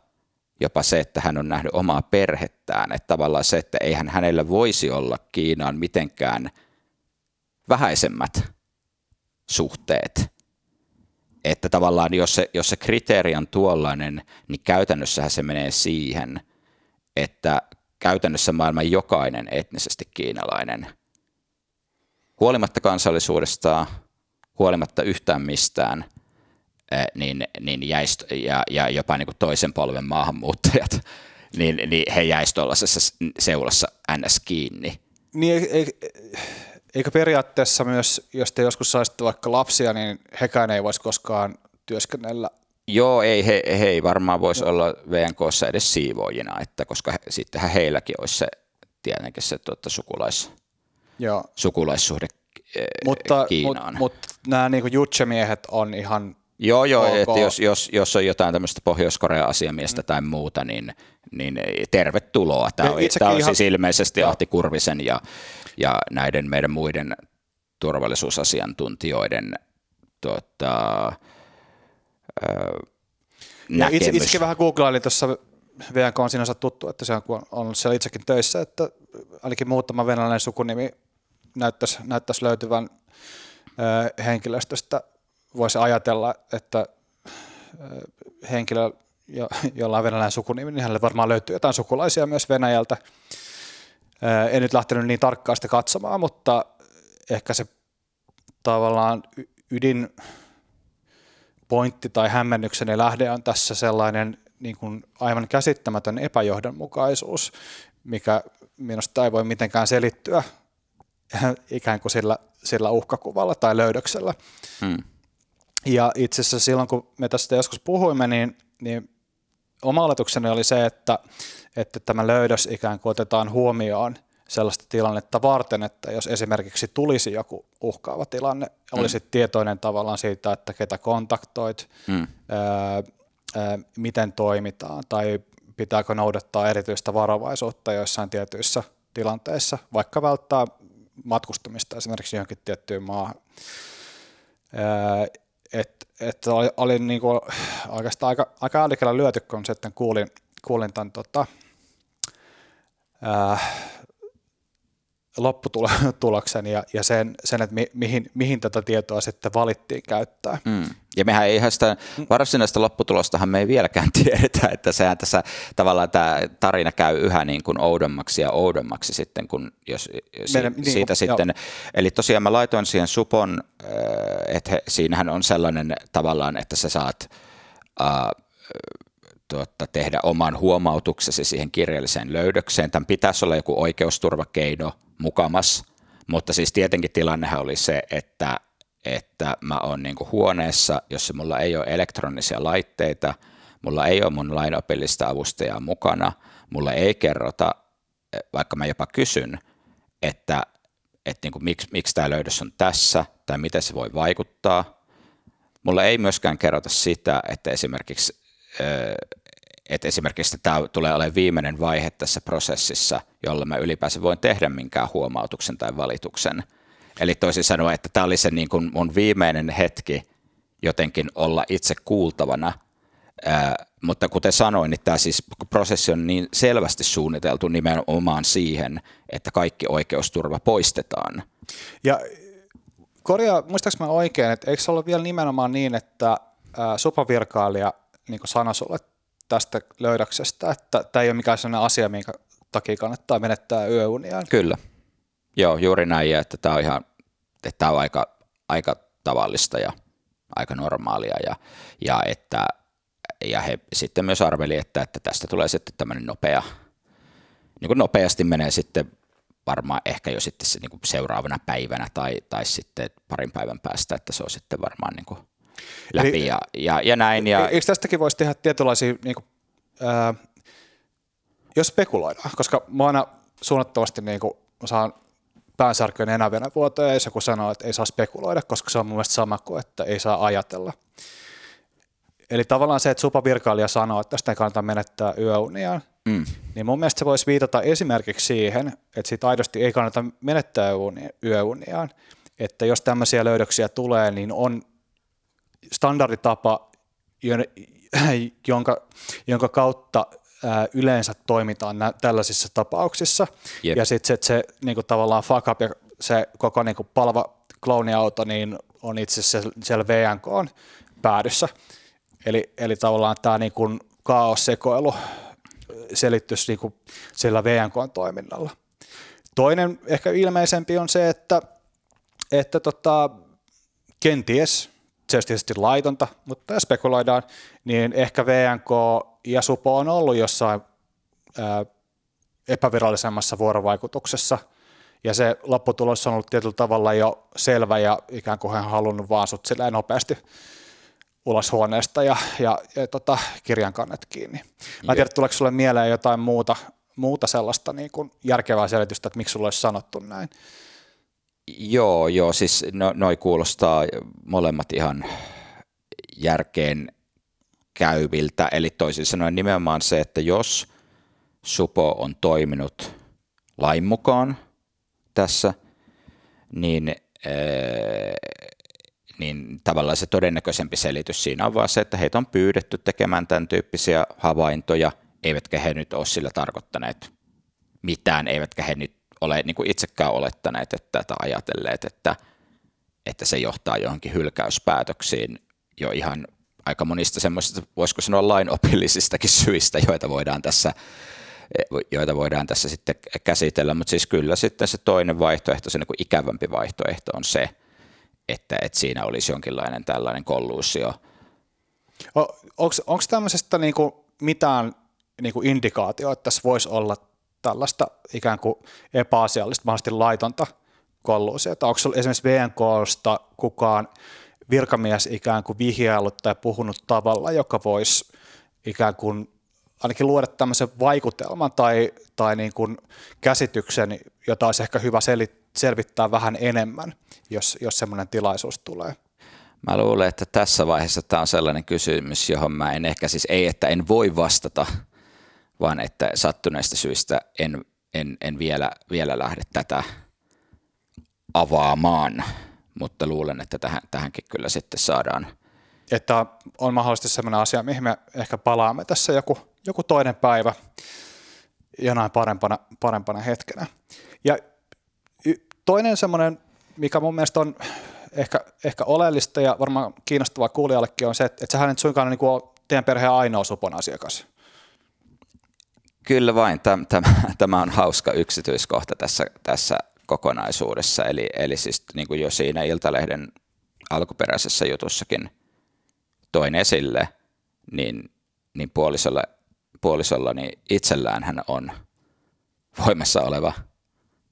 jopa se, että hän on nähnyt omaa perhettään, että tavallaan se, että eihän hänellä voisi olla Kiinaan mitenkään vähäisemmät suhteet. Että tavallaan jos se, jos se kriteeri on tuollainen, niin käytännössähän se menee siihen, että käytännössä maailman jokainen etnisesti kiinalainen, huolimatta kansallisuudesta, huolimatta yhtään mistään, eh, niin, niin jäist, ja, ja jopa niin kuin toisen polven maahanmuuttajat, niin, niin he jäisivät tuollaisessa seulassa ns. kiinni. Niin, eikö periaatteessa myös, jos te joskus saisitte vaikka lapsia, niin hekään ei voisi koskaan työskennellä Joo, ei, he, he ei varmaan voisi no. olla VNKssa edes siivoojina, että koska he, sittenhän heilläkin olisi se tietenkin se tuota, sukulais, Joo. sukulaissuhde e, mutta, Kiinaan. Mutta mut, nämä niin jutsemiehet on ihan Joo, joo, okay. että jos, jos, jos on jotain tämmöistä Pohjois-Korea-asiamiestä mm. tai muuta, niin, niin tervetuloa. Tämä on, tämä on ihan... siis ilmeisesti joo. Ahti Kurvisen ja, ja näiden meidän muiden turvallisuusasiantuntijoiden tota, näkemys. Itse, itsekin vähän googlailin tuossa VNK on sinänsä tuttu, että se on, on ollut siellä itsekin töissä, että ainakin muutama venäläinen sukunimi näyttäisi, näyttäisi löytyvän ö, henkilöstöstä. Voisi ajatella, että ö, henkilö, jo, jolla on venäläinen sukunimi, niin hänelle varmaan löytyy jotain sukulaisia myös Venäjältä. Ö, en nyt lähtenyt niin tarkkaan sitä katsomaan, mutta ehkä se tavallaan ydin pointti tai hämmennykseni lähde on tässä sellainen niin kuin aivan käsittämätön epäjohdonmukaisuus, mikä minusta ei voi mitenkään selittyä ikään kuin sillä, sillä uhkakuvalla tai löydöksellä. Hmm. Ja itse asiassa silloin, kun me tästä joskus puhuimme, niin, niin oma oletukseni oli se, että, että tämä löydös ikään kuin otetaan huomioon sellaista tilannetta varten, että jos esimerkiksi tulisi joku uhkaava tilanne, mm. olisit tietoinen tavallaan siitä, että ketä kontaktoit, mm. ää, ää, miten toimitaan tai pitääkö noudattaa erityistä varovaisuutta joissain tietyissä tilanteissa, vaikka välttää matkustamista esimerkiksi johonkin tiettyyn maahan. Että et oli, oli niin kuin oikeastaan aika, aika älykällä lyöty, kun sitten kuulin, kuulin tämän tota, ää, lopputuloksen ja, ja sen, sen että mi, mihin, mihin tätä tietoa sitten valittiin käyttää. Mm. Ja mehän ei ihan sitä varsinaista lopputulostahan me ei vieläkään tiedetä, että sehän tässä tavallaan tämä tarina käy yhä niin kuin oudommaksi ja oudommaksi sitten, kun jos Meidän, si, niin, siitä niin, sitten, joo. eli tosiaan mä laitoin siihen supon, äh, että he, siinähän on sellainen tavallaan, että sä saat uh, tuota, tehdä oman huomautuksesi siihen kirjalliseen löydökseen. Tämän pitäisi olla joku oikeusturvakeino mukamas, mutta siis tietenkin tilannehan oli se, että, että mä oon niin huoneessa, jossa mulla ei ole elektronisia laitteita, mulla ei ole mun lainopillista avustajaa mukana, mulla ei kerrota, vaikka mä jopa kysyn, että, että niin kuin, miksi, miksi tämä löydös on tässä tai miten se voi vaikuttaa. Mulla ei myöskään kerrota sitä, että esimerkiksi että esimerkiksi tämä tulee olemaan viimeinen vaihe tässä prosessissa, jolla mä ylipäänsä voin tehdä minkään huomautuksen tai valituksen. Eli toisin sanoen, että tämä oli se niin kuin mun viimeinen hetki jotenkin olla itse kuultavana, Ää, mutta kuten sanoin, niin tämä siis prosessi on niin selvästi suunniteltu nimenomaan siihen, että kaikki oikeusturva poistetaan. Ja korjaa, muistaakseni mä oikein, että eikö se ole vielä nimenomaan niin, että supavirkailija niin sanoi sulle tästä löydöksestä, että tämä ei ole mikään sellainen asia, minkä takia kannattaa menettää yöuniaan. Kyllä. Joo, juuri näin, että tämä on ihan, että tämä on aika, aika tavallista ja aika normaalia, ja, ja, että, ja he sitten myös arveli, että, että tästä tulee sitten tämmöinen nopea, niin kuin nopeasti menee sitten varmaan ehkä jo sitten se niin kuin seuraavana päivänä tai, tai sitten parin päivän päästä, että se on sitten varmaan niin kuin läpi Eli, ja, ja, ja näin. Ja... Eikö tästäkin voisi tehdä tietynlaisia, niin kuin, ää, jos spekuloidaan, koska mä aina suunnattavasti niin kuin, saan päänsärkyyn enää vielä vuoteen, ja kun sanoo, että ei saa spekuloida, koska se on mun mielestä sama kuin, että ei saa ajatella. Eli tavallaan se, että supavirkailija sanoo, että tästä ei kannata menettää yöuniaan, mm. niin mun mielestä se voisi viitata esimerkiksi siihen, että siitä aidosti ei kannata menettää yöuniaan, että jos tämmöisiä löydöksiä tulee, niin on standarditapa, jonka, jonka kautta yleensä toimitaan nä- tällaisissa tapauksissa. Yep. Ja sitten se, se niin kuin tavallaan fuck up ja se koko niin kuin palva klooniauto niin on itse asiassa siellä VNK on päädyssä. Eli, eli tavallaan tämä niin kuin kaossekoilu selittyisi niin kuin sillä VNK toiminnalla. Toinen ehkä ilmeisempi on se, että, että tota, kenties se olisi tietysti laitonta, mutta jos spekuloidaan, niin ehkä VNK ja Supo on ollut jossain ää, epävirallisemmassa vuorovaikutuksessa, ja se lopputulos on ollut tietyllä tavalla jo selvä, ja ikään kuin hän halunnut vaan sut nopeasti ulos huoneesta ja, ja, ja tota, kirjan kannet kiinni. Mä en tiedä, tuleeko sulle mieleen jotain muuta, muuta sellaista niin kuin järkevää selitystä, että miksi sulle olisi sanottu näin? Joo, joo, siis no, noi kuulostaa molemmat ihan järkeen käyviltä, eli toisin sanoen nimenomaan se, että jos Supo on toiminut lain mukaan tässä, niin, ää, niin tavallaan se todennäköisempi selitys siinä on vaan se, että heitä on pyydetty tekemään tämän tyyppisiä havaintoja, eivätkä he nyt ole sillä tarkoittaneet mitään, eivätkä he nyt ole niin kuin itsekään olettaneet että, tai ajatelleet, että, että se johtaa johonkin hylkäyspäätöksiin jo ihan aika monista semmoisista, voisiko sanoa lainopillisistakin syistä, joita voidaan tässä joita voidaan tässä sitten käsitellä, mutta siis kyllä sitten se toinen vaihtoehto, se niin ikävämpi vaihtoehto on se, että, että siinä olisi jonkinlainen tällainen kolluusio. Onko tämmöisestä niin kuin mitään niin kuin indikaatio, että tässä voisi olla tällaista ikään kuin epäasiallista, mahdollisesti laitonta kolluusiota? Onko esimerkiksi VNKsta kukaan virkamies ikään kuin vihjaillut tai puhunut tavalla, joka voisi ikään kuin ainakin luoda tämmöisen vaikutelman tai, tai niin kuin käsityksen, jota olisi ehkä hyvä selvittää vähän enemmän, jos, jos semmoinen tilaisuus tulee. Mä luulen, että tässä vaiheessa tämä on sellainen kysymys, johon mä en ehkä siis, ei että en voi vastata, vaan että sattuneista syistä en, en, en vielä, vielä lähde tätä avaamaan, mutta luulen, että tähän, tähänkin kyllä sitten saadaan. Että on mahdollisesti sellainen asia, mihin me ehkä palaamme tässä joku, joku toinen päivä jonain parempana, parempana hetkenä. Ja toinen semmoinen, mikä mun mielestä on ehkä, ehkä oleellista ja varmaan kiinnostavaa kuulijallekin on se, että, että sähän nyt suinkaan niin ole teidän perheen ainoa supon asiakas. Kyllä vain, tämä, tämä, on hauska yksityiskohta tässä, tässä kokonaisuudessa, eli, eli siis niin kuin jo siinä Iltalehden alkuperäisessä jutussakin toin esille, niin, niin puolisolla, puolisolla niin itsellään hän on voimassa oleva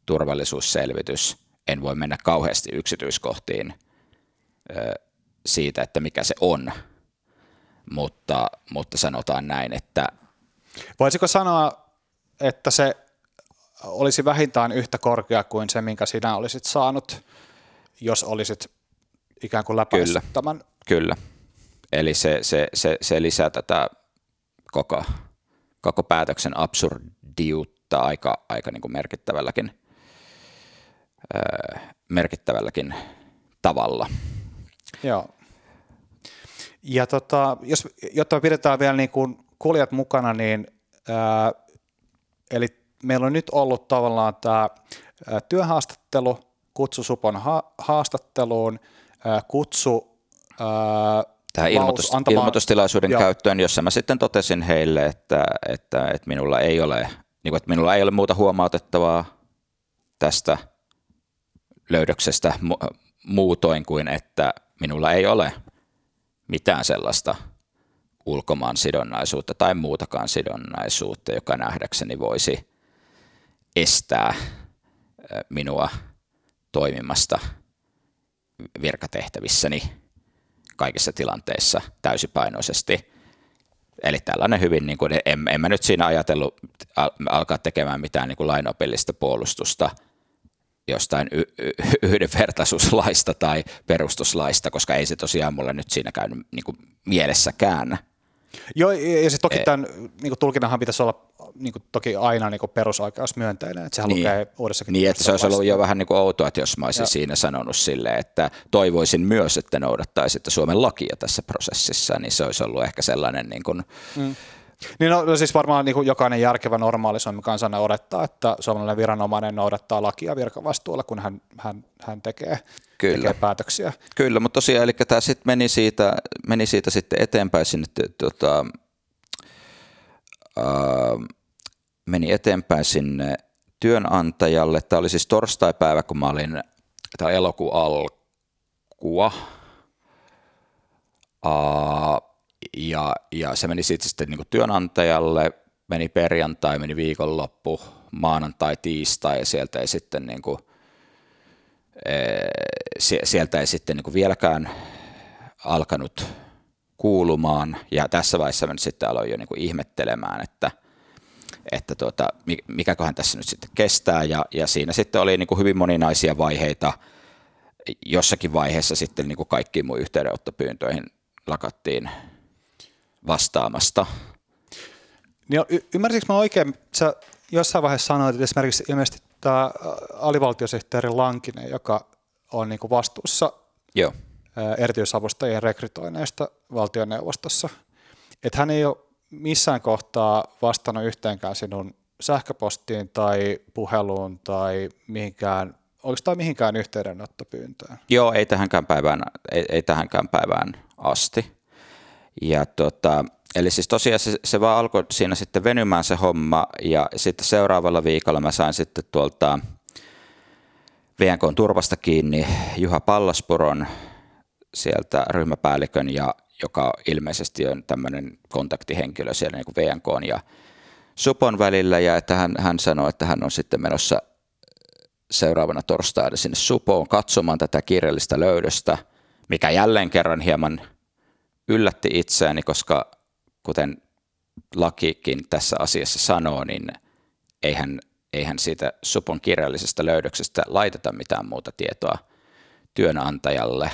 turvallisuusselvitys. En voi mennä kauheasti yksityiskohtiin ö, siitä, että mikä se on, mutta, mutta sanotaan näin, että... Voisiko sanoa, että se olisi vähintään yhtä korkea kuin se, minkä sinä olisit saanut, jos olisit ikään kuin läpäissyt Kyllä. tämän? Kyllä. Eli se, se, se, se lisää tätä koko, koko päätöksen absurdiutta aika, aika niin kuin merkittävälläkin, öö, merkittävälläkin tavalla. Joo. Ja tota, jos, jotta pidetään vielä niin kuin kuljat mukana, niin ää, eli meillä on nyt ollut tavallaan tämä työhaastattelu, kutsu Supon ha- haastatteluun, ää, kutsu ää, Tähän ilmoitus, antamaan, ilmoitustilaisuuden joo. käyttöön, jossa mä sitten totesin heille, että, että, että, minulla ei ole, niin kuin, että minulla ei ole muuta huomautettavaa tästä löydöksestä muutoin kuin, että minulla ei ole mitään sellaista ulkomaan sidonnaisuutta tai muutakaan sidonnaisuutta, joka nähdäkseni voisi estää minua toimimasta virkatehtävissäni kaikissa tilanteissa täysipainoisesti. Eli tällainen hyvin, niin kuin, en, en mä nyt siinä ajatellut alkaa tekemään mitään niin kuin lainopillista puolustusta jostain y- y- yhdenvertaisuuslaista tai perustuslaista, koska ei se tosiaan mulle nyt siinä käynyt niin kuin mielessäkään. Joo, ja se toki tämän niin kuin tulkinnanhan pitäisi olla niin kuin, toki aina niin perusoikeusmyönteinen, että sehän niin, lukee uudessakin. Niin, että se olisi ollut jo vähän niin kuin outoa, että jos mä olisin ja. siinä sanonut silleen, että toivoisin myös, että noudattaisitte Suomen lakia tässä prosessissa, niin se olisi ollut ehkä sellainen niin kuin, mm niin no, no siis varmaan niin kuin jokainen järkevä normaali Suomen kansana odottaa, että suomalainen viranomainen noudattaa lakia virkavastuulla, kun hän, hän, hän tekee, Kyllä. tekee päätöksiä. Kyllä, mutta tosiaan, eli tämä sitten meni siitä, meni siitä sitten eteenpäin sinne, tota, äh, meni eteenpäin sinne työnantajalle. Tämä oli siis torstai-päivä, kun mä olin, tämä elokuun alkua. Uh, ja, ja se meni sitten, sitten niin työnantajalle, meni perjantai, meni viikonloppu, maanantai, tiistai ja sieltä ei sitten niin kuin, sieltä ei sitten niin vieläkään alkanut kuulumaan. Ja tässä vaiheessa mä sitten aloin jo niin kuin ihmettelemään, että, että tuota, mikäköhän tässä nyt sitten kestää. Ja, ja siinä sitten oli niin kuin hyvin moninaisia vaiheita, jossakin vaiheessa sitten niin kuin kaikkiin mun yhteydenottopyyntöihin lakattiin vastaamasta. Niin, y- ymmärsinkö mä oikein, sä jossain vaiheessa sanoit, että esimerkiksi ilmeisesti tämä alivaltiosihteeri Lankinen, joka on niin vastuussa Joo. erityisavustajien rekrytoineista valtioneuvostossa, että hän ei ole missään kohtaa vastannut yhteenkään sinun sähköpostiin tai puheluun tai mihinkään, oikeastaan mihinkään yhteydenottopyyntöön? Joo, ei tähänkään päivään, ei, ei tähänkään päivään asti. Ja tota, eli siis tosiaan se, se vaan alkoi siinä sitten venymään se homma ja sitten seuraavalla viikolla mä sain sitten tuolta VNK turvasta kiinni Juha Pallaspuron sieltä ryhmäpäällikön ja joka ilmeisesti on tämmöinen kontaktihenkilö siellä niin kuin VNK ja Supon välillä ja että hän, hän sanoi, että hän on sitten menossa seuraavana torstaina sinne Supoon katsomaan tätä kirjallista löydöstä, mikä jälleen kerran hieman – yllätti itseäni, koska kuten lakikin tässä asiassa sanoo, niin eihän, eihän siitä supon kirjallisesta löydöksestä laiteta mitään muuta tietoa työnantajalle,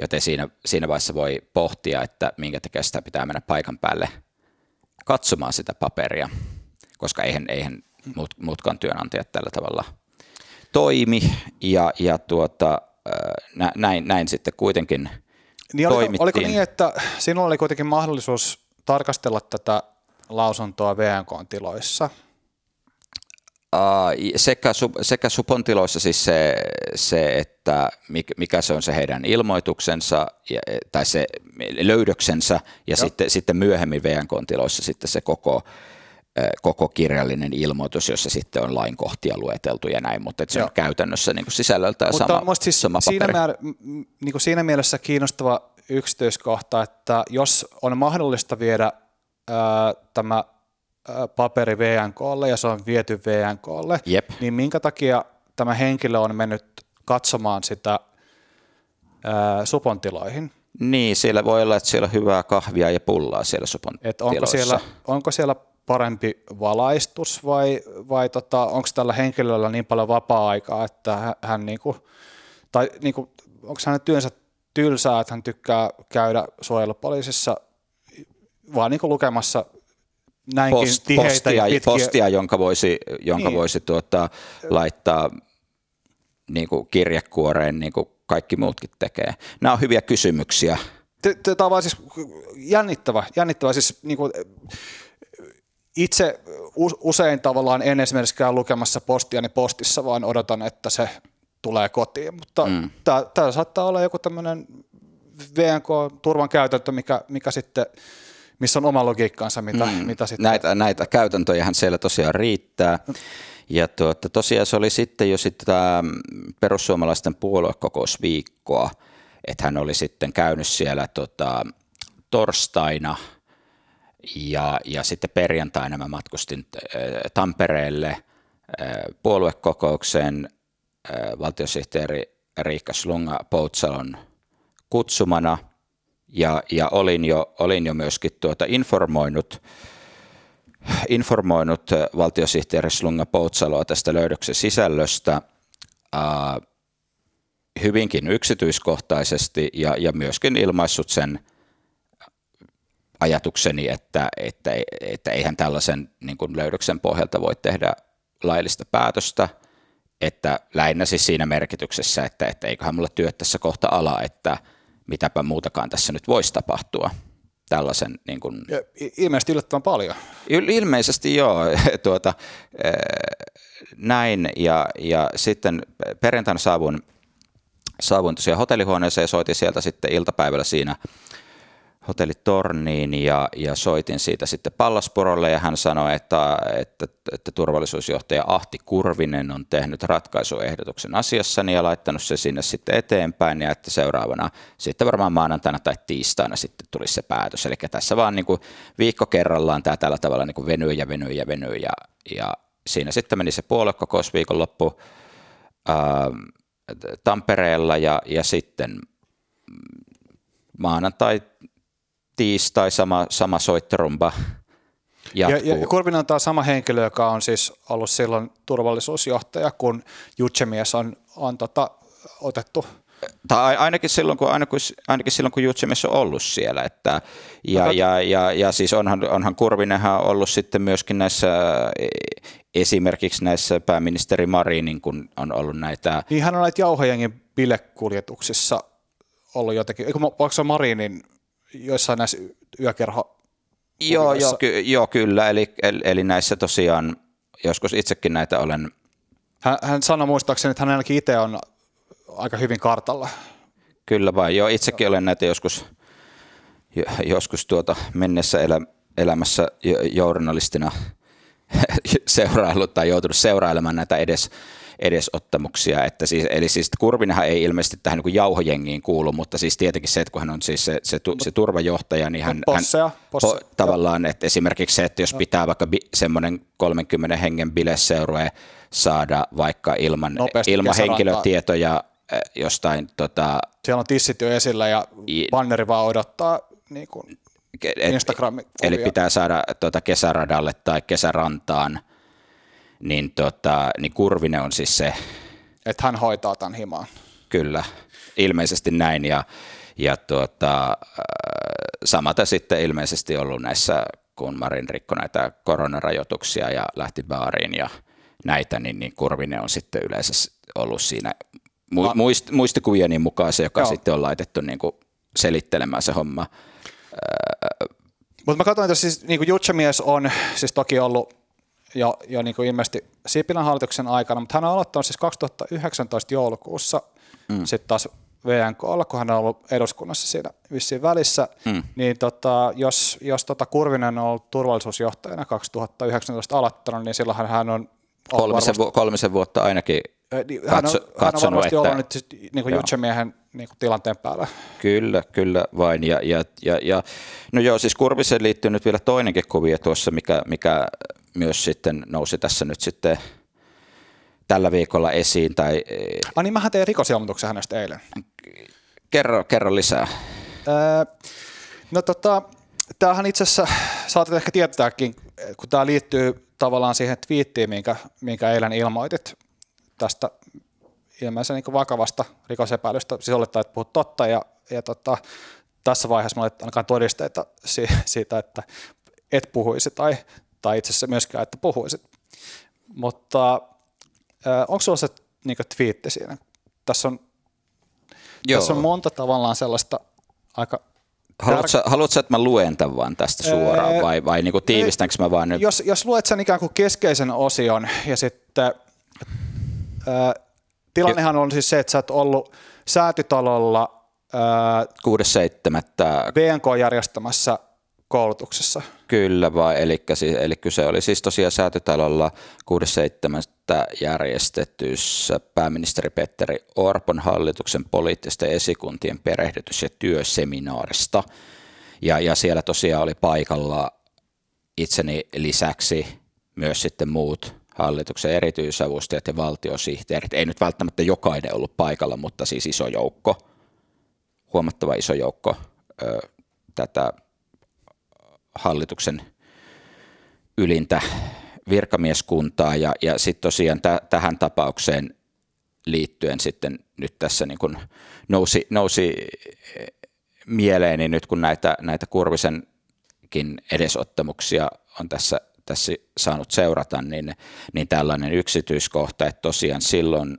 joten siinä, siinä vaiheessa voi pohtia, että minkä takia sitä pitää mennä paikan päälle katsomaan sitä paperia, koska eihän, eihän mut, mutkan työnantajat tällä tavalla toimi. Ja, ja tuota, näin, näin sitten kuitenkin niin oliko, oliko niin, että sinulla oli kuitenkin mahdollisuus tarkastella tätä lausuntoa VNK-tiloissa? sekä, sekä supon tiloissa siis se, se, että mikä se on se heidän ilmoituksensa tai se löydöksensä ja sitten, sitten myöhemmin VNK-tiloissa sitten se koko, koko kirjallinen ilmoitus, jossa sitten on lainkohtia lueteltu ja näin, mutta se Joo. on käytännössä niin kuin sisällöltään mutta sama, siis sama siinä, määr, niin kuin siinä mielessä kiinnostava yksityiskohta, että jos on mahdollista viedä ää, tämä paperi VNKlle ja se on viety VNKlle, Jep. niin minkä takia tämä henkilö on mennyt katsomaan sitä ää, supon tiloihin? Niin, siellä voi olla, että siellä on hyvää kahvia ja pullaa siellä supon Et onko siellä, onko siellä parempi valaistus vai, vai tota, onko tällä henkilöllä niin paljon vapaa-aikaa, että hän, hän niinku, tai niinku, onko hänen työnsä tylsää, että hän tykkää käydä suojelupoliisissa vaan niinku lukemassa näinkin Post, tiheitä postia, ja pitkiä. postia, jonka voisi, jonka niin. voisi tuota, laittaa niin kuin kirjekuoreen niin kuin kaikki muutkin tekee. Nämä on hyviä kysymyksiä. Tämä on vaan siis jännittävä, jännittävä. Siis niin kuin, itse usein tavallaan en esimerkiksi käy lukemassa postiani postissa, vaan odotan, että se tulee kotiin. Mutta mm. tämä saattaa olla joku tämmöinen VNK-turvan käytäntö, mikä, mikä sitten – missä on oma logiikkaansa, mitä, mm. mitä sitten... Näitä, näitä käytäntöjähän siellä tosiaan riittää. Ja tuota, tosiaan se oli sitten jo sitten perussuomalaisten puoluekokousviikkoa, että hän oli sitten käynyt siellä tota, torstaina ja, ja sitten perjantaina mä matkustin äh, Tampereelle äh, puoluekokoukseen äh, valtiosihteeri Riikka Slunga Poutsalon kutsumana – ja, ja olin, jo, olin jo myöskin tuota informoinut, informoinut valtiosihteeri Slunga Poutsaloa tästä löydöksen sisällöstä hyvinkin yksityiskohtaisesti ja, ja myöskin ilmaissut sen ajatukseni, että, että, että eihän tällaisen niin kuin löydöksen pohjalta voi tehdä laillista päätöstä, että lähinnä siis siinä merkityksessä, että, että eiköhän mulla työt tässä kohta ala, että – mitäpä muutakaan tässä nyt voisi tapahtua. Tällaisen, niin kuin... ja, ilmeisesti yllättävän paljon. Il, ilmeisesti joo, tuota, näin ja, ja sitten perjantaina saavuin, saavuin tosiaan hotellihuoneeseen ja soitin sieltä sitten iltapäivällä siinä hotellitorniin ja, ja soitin siitä sitten Pallasporolle ja hän sanoi, että, että, että turvallisuusjohtaja Ahti Kurvinen on tehnyt ratkaisuehdotuksen asiassani ja laittanut se sinne sitten eteenpäin ja että seuraavana sitten varmaan maanantaina tai tiistaina sitten tulisi se päätös. Eli tässä vaan niin kuin viikko kerrallaan tämä tällä tavalla niin kuin venyy ja venyy ja venyy ja, ja siinä sitten meni se puoluekokous viikonloppu ää, Tampereella ja, ja sitten maanantai tiistai sama, sama soittorumba jatkuu. Ja, ja Kurvinen on tämä sama henkilö, joka on siis ollut silloin turvallisuusjohtaja, kun Jutsemies on, on tota, otettu tai ainakin silloin, kun, ainakin, ainakin silloin, kun Jutsemies on ollut siellä. Että, ja, ja, ja, ja, siis onhan, onhan Kurvinenhan ollut sitten myöskin näissä esimerkiksi näissä pääministeri Marinin, kun on ollut näitä... Niin hän on näitä jauhojengin bilekuljetuksissa ollut jotenkin, eikö se Marinin joissain näissä yökerho Joo, joo, ky- joo, kyllä. Eli, eli, eli näissä tosiaan, joskus itsekin näitä olen... Hän, hän sanoi muistaakseni, että hän ainakin itse on aika hyvin kartalla. Kyllä vai, joo, itsekin joo. olen näitä joskus, joskus tuota mennessä elä, elämässä journalistina seuraillut tai joutunut seurailemaan näitä edes edesottamuksia. Että siis, eli siis Kurvinenhan ei ilmeisesti tähän niin kuin jauhojengiin kuulu, mutta siis tietenkin se, että kun hän on siis se, se, se turvajohtaja, niin hän, Posseja, hän po, tavallaan, että esimerkiksi se, että jos pitää vaikka bi, semmoinen 30 hengen bileseurue saada vaikka ilman, ilman henkilötietoja jostain... Tota, Siellä on tissit jo esillä ja banneri vaan odottaa niin kuin instagram Eli pitää saada tuota kesäradalle tai kesärantaan – niin, tota, niin Kurvinen on siis se. Että hän hoitaa tämän himaan. Kyllä, ilmeisesti näin ja, ja tuota, samata sitten ilmeisesti ollut näissä kun Marin rikkoi näitä koronarajoituksia ja lähti baariin ja näitä, niin, niin Kurvinen on sitten yleensä ollut siinä muist, muistikuvien mukaan se, joka Joo. sitten on laitettu niin kuin selittelemään se homma. Mutta mä katsoin, että siis niin Jutsamies on siis toki ollut jo, jo niin kuin ilmeisesti Sipilän hallituksen aikana, mutta hän on aloittanut siis 2019 joulukuussa mm. sitten taas VNKlla, kun hän on ollut eduskunnassa siinä vissiin välissä, mm. niin tota, jos, jos tota Kurvinen on ollut turvallisuusjohtajana 2019 aloittanut, niin silloin hän on kolmisen, varmasti, vu- kolmisen vuotta ainakin niin, hän on, katsonut, hän on varmasti että, ollut nyt niin kuin Jutsemiehen niin kuin tilanteen päällä. Kyllä, kyllä vain. Ja, ja, ja, ja, no joo, siis Kurviseen liittyy nyt vielä toinenkin kuvio tuossa, mikä, mikä myös sitten nousi tässä nyt sitten tällä viikolla esiin. Tai, ah niin, mähän tein rikosilmoituksen hänestä eilen. Kerro, kerro lisää. Öö, no tota, tämähän itse asiassa, saatat ehkä tietääkin, kun tämä liittyy tavallaan siihen twiittiin, minkä, minkä eilen ilmoitit tästä ilmeisen niin vakavasta rikosepäilystä, siis olettaen, että puhut totta, ja, ja tota, tässä vaiheessa minulla ei ainakaan todisteita siitä, että et puhuisi, tai, tai itse asiassa myöskään, että puhuisit. Mutta äh, onko sinulla se niin twiitti siinä? Tässä on, Joo. tässä on monta tavallaan sellaista aika Haluatko, tär... haluatko että mä luen tämän vaan tästä suoraan öö, vai, vai niin kuin tiivistänkö mä vaan nyt? Jos, jos luet sen ikään kuin keskeisen osion ja sitten öö, tilannehan on siis se, että sä oot ollut säätytalolla öö, 6.7. BNK järjestämässä koulutuksessa. Kyllä vaan, eli, eli kyse oli siis tosiaan säätytalolla 6.7. järjestetyssä pääministeri Petteri Orpon hallituksen poliittisten esikuntien perehdytys- ja työseminaarista. Ja, ja siellä tosiaan oli paikalla itseni lisäksi myös sitten muut hallituksen erityisavustajat ja valtiosihteerit. Ei nyt välttämättä jokainen ollut paikalla, mutta siis iso joukko, huomattava iso joukko ö, tätä hallituksen ylintä virkamieskuntaa. Ja, ja sitten tosiaan t- tähän tapaukseen liittyen sitten nyt tässä niin kun nousi, nousi mieleeni nyt kun näitä, näitä Kurvisenkin edesottamuksia on tässä, tässä saanut seurata, niin, niin tällainen yksityiskohta, että tosiaan silloin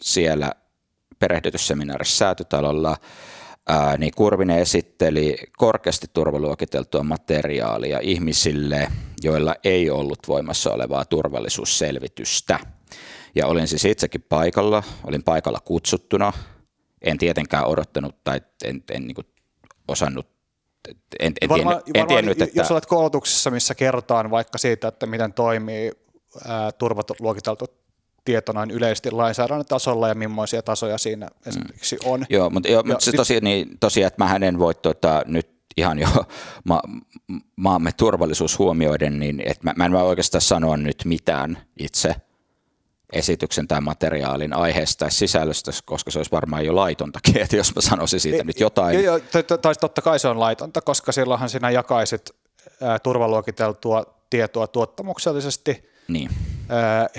siellä perehdytysseminaarissa säätytalolla ää, niin Kurvinen esitteli korkeasti turvaluokiteltua materiaalia ihmisille, joilla ei ollut voimassa olevaa turvallisuusselvitystä. Ja olin siis itsekin paikalla, olin paikalla kutsuttuna, en tietenkään odottanut tai en, en niin osannut en, en, varmaan, tiennyt, en tiennyt, että... Jos olet koulutuksessa, missä kerrotaan vaikka siitä, että miten toimii ää, turvaluokiteltu tieto noin yleisesti lainsäädännön tasolla ja millaisia tasoja siinä esimerkiksi mm. on. Joo, mutta, joo, mutta se tosi, niin, tosiaan, että mä en voi tota, nyt ihan jo ma, maamme turvallisuus huomioiden, niin että mä, mä en voi oikeastaan sanoa nyt mitään itse esityksen tai materiaalin aiheesta tai sisällöstä, koska se olisi varmaan jo laitontakin, että jos mä sanoisin siitä nyt jotain. Joo, tai totta kai se on laitonta, koska silloinhan sinä jakaisit turvaluokiteltua tietoa tuottamuksellisesti niin.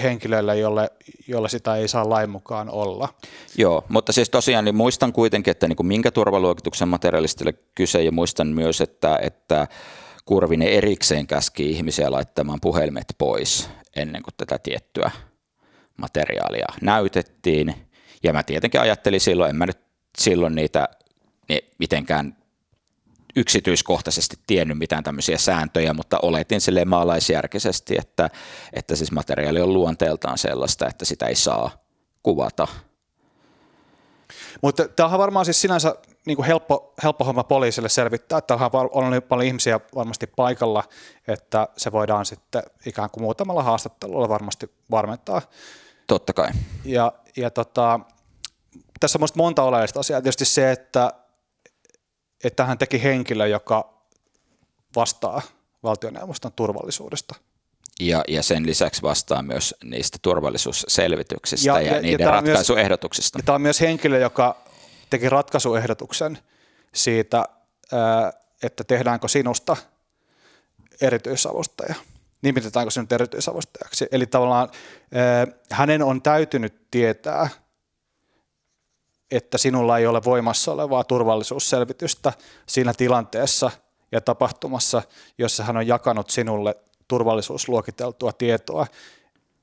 Henkilölle, jolle, jolle sitä ei saa lain mukaan olla. Joo, mutta siis tosiaan niin muistan kuitenkin, että niin kuin minkä turvaluokituksen materialistille kyse ja muistan myös, että, että Kurvinen erikseen käski ihmisiä laittamaan puhelimet pois ennen kuin tätä tiettyä materiaalia näytettiin. Ja mä tietenkin ajattelin silloin, en mä nyt silloin niitä mitenkään yksityiskohtaisesti tiennyt mitään tämmöisiä sääntöjä, mutta oletin sille maalaisjärkisesti, että, että siis materiaali on luonteeltaan sellaista, että sitä ei saa kuvata. Mutta tämä on varmaan siis sinänsä niin kuin helppo, helppo homma poliisille selvittää, että on niin paljon ihmisiä varmasti paikalla, että se voidaan sitten ikään kuin muutamalla haastattelulla varmasti varmentaa. Totta kai. Ja, ja tota, tässä on monta oleellista asiaa. Tietysti se, että että hän teki henkilö, joka vastaa valtioneuvoston turvallisuudesta. Ja, ja sen lisäksi vastaa myös niistä turvallisuusselvityksistä ja, ja, ja niiden ja ratkaisuehdotuksista. Myös, ja tämä on myös henkilö, joka teki ratkaisuehdotuksen siitä, että tehdäänkö sinusta erityisavustaja, nimitetäänkö sinut erityisavustajaksi. Eli tavallaan hänen on täytynyt tietää, että sinulla ei ole voimassa olevaa turvallisuusselvitystä siinä tilanteessa, ja tapahtumassa, jossa hän on jakanut sinulle turvallisuusluokiteltua tietoa,